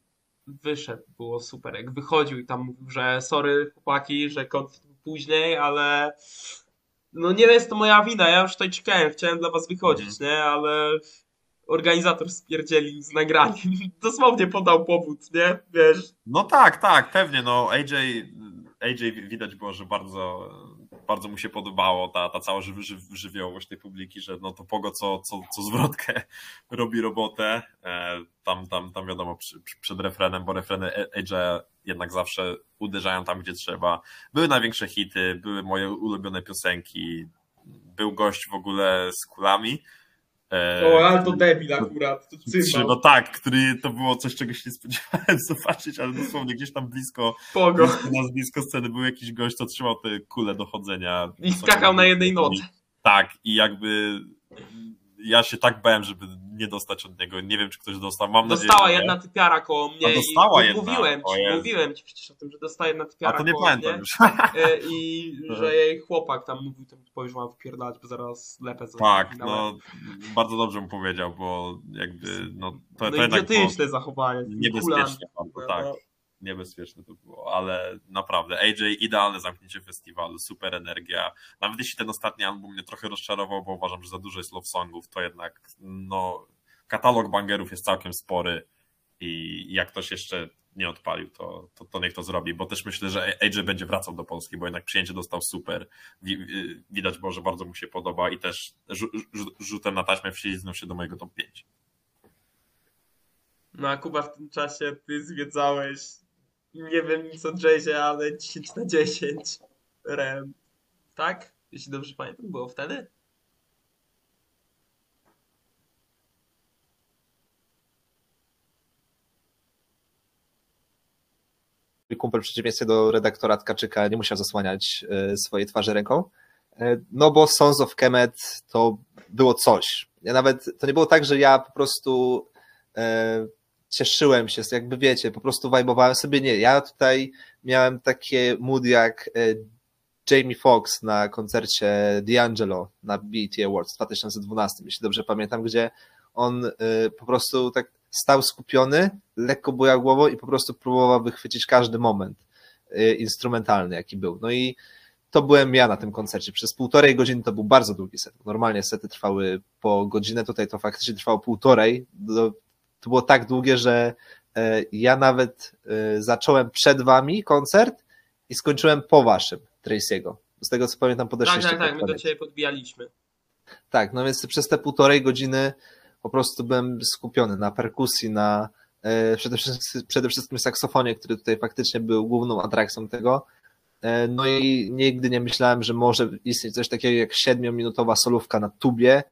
wyszedł, było super. Jak wychodził i tam mówił, że sorry chłopaki, że koncert był później, ale no nie jest to moja wina, ja już tutaj czekałem, chciałem dla was wychodzić, Mhm. nie, ale organizator spierdzielił z nagraniem. Dosłownie podał powód, nie, wiesz. No tak, tak, pewnie. No AJ, AJ widać było, że bardzo, bardzo mu się podobało ta, ta cała żyw, żyw, żywiołowość tej publiki, że no to Pogo co, co, co zwrotkę robi robotę. E, tam, tam, tam wiadomo przy, przy, przed refrenem, bo refreny AJ jednak zawsze uderzają tam, gdzie trzeba. Były największe hity, były moje ulubione piosenki. Był gość w ogóle z kulami. O, ale to debil akurat, to czy, cymbał. no tak, który to było coś, czego się nie spodziewałem zobaczyć, ale dosłownie gdzieś tam blisko, Pogo. blisko nas, blisko sceny był jakiś gość, co trzymał te kule dochodzenia. I skakał na jednej nodze. Tak, i jakby ja się tak bałem, żeby nie dostać od niego. Nie wiem, czy ktoś dostał. Mam nadzieję, Dostała nie. jedna typiara koło mnie A dostała i jedna? mówiłem ci, mówiłem ci przecież o tym, że dostała jedna A typiara to nie koło pamiętam mnie. już. E, i że jej chłopak tam mówił, to mi powie, że mam wypierdalać, bo zaraz lepę za Tak, no bardzo dobrze mu powiedział, bo jakby no to, no to jednak było zachowanie. niebezpieczne bardzo, tak. No. Niebezpieczne to było, ale naprawdę AJ idealne zamknięcie festiwalu, super energia. Nawet jeśli ten ostatni album mnie trochę rozczarował, bo uważam, że za dużo jest love songów, to jednak no katalog bangerów jest całkiem spory i jak ktoś jeszcze nie odpalił, to, to, to niech to zrobi, bo też myślę, że AJ będzie wracał do Polski, bo jednak przyjęcie dostał super. Wi- Widać było, że bardzo mu się podoba i też rzu- rzu- rzutem na taśmę wślizgnął się do mojego top 5. no a Kuba w tym czasie ty zwiedzałeś, nie wiem nic o jazzie, ale 10 na 10 rem. Tak? Jeśli dobrze pamiętam, było wtedy? Kumpel w przeciwieństwie do redaktora Tkaczyka nie musiał zasłaniać e, swojej twarzy ręką. E, No bo Sons of Kemet to było coś. Ja nawet, to nie było tak, że ja po prostu e, cieszyłem się, jakby wiecie, po prostu wajbowałem sobie. Nie, ja tutaj miałem takie mood jak e, Jamie Foxx na koncercie D'Angelo na BET Awards w 2012, jeśli dobrze pamiętam, gdzie on e, po prostu tak stał skupiony, lekko bujał głową i po prostu próbował wychwycić każdy moment y, instrumentalny, jaki był. No i to byłem ja na tym koncercie. Przez półtorej godziny to był bardzo długi set. Normalnie sety trwały po godzinę, tutaj to faktycznie trwało półtorej. Do- To było tak długie, że e, ja nawet e, zacząłem przed wami koncert i skończyłem po waszym, Tracy'ego. Z tego co pamiętam, Tak, podeszliście tak, pod tak, my do ciebie podbijaliśmy. Tak, no więc przez te półtorej godziny po prostu byłem skupiony na perkusji, na e, przede wszystkim, przede wszystkim saksofonie, który tutaj faktycznie był główną atrakcją tego. No i nigdy nie myślałem, że może istnieć coś takiego jak siedmiominutowa solówka na tubie.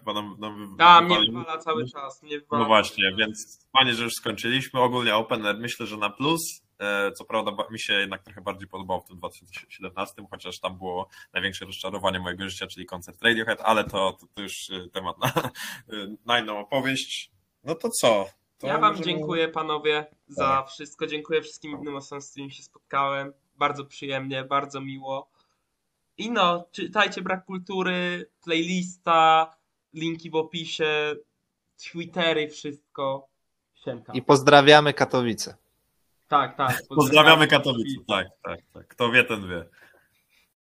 Chyba nam, nam wy- Ta, mnie wypalił. wywala cały czas, mnie wywala. No właśnie, więc fajnie, że już skończyliśmy. Ogólnie Open Air myślę, że na plus. E, Co prawda mi się jednak trochę bardziej podobało w tym 2017, chociaż tam było największe rozczarowanie mojego życia, czyli koncert Radiohead, ale to, to, to już e, temat na, e, na inną opowieść. No to co? To Ja wam możemy- dziękuję panowie za Tak. wszystko. Dziękuję wszystkim innym osobom, z którymi się spotkałem. Bardzo przyjemnie, bardzo miło. I no, czytajcie Brak Kultury, playlista, linki w opisie, Twittery, wszystko. Siemka. I pozdrawiamy Katowice. Tak, tak. Pozdrawiamy Katowice. Tak, tak, tak. Kto wie, ten wie.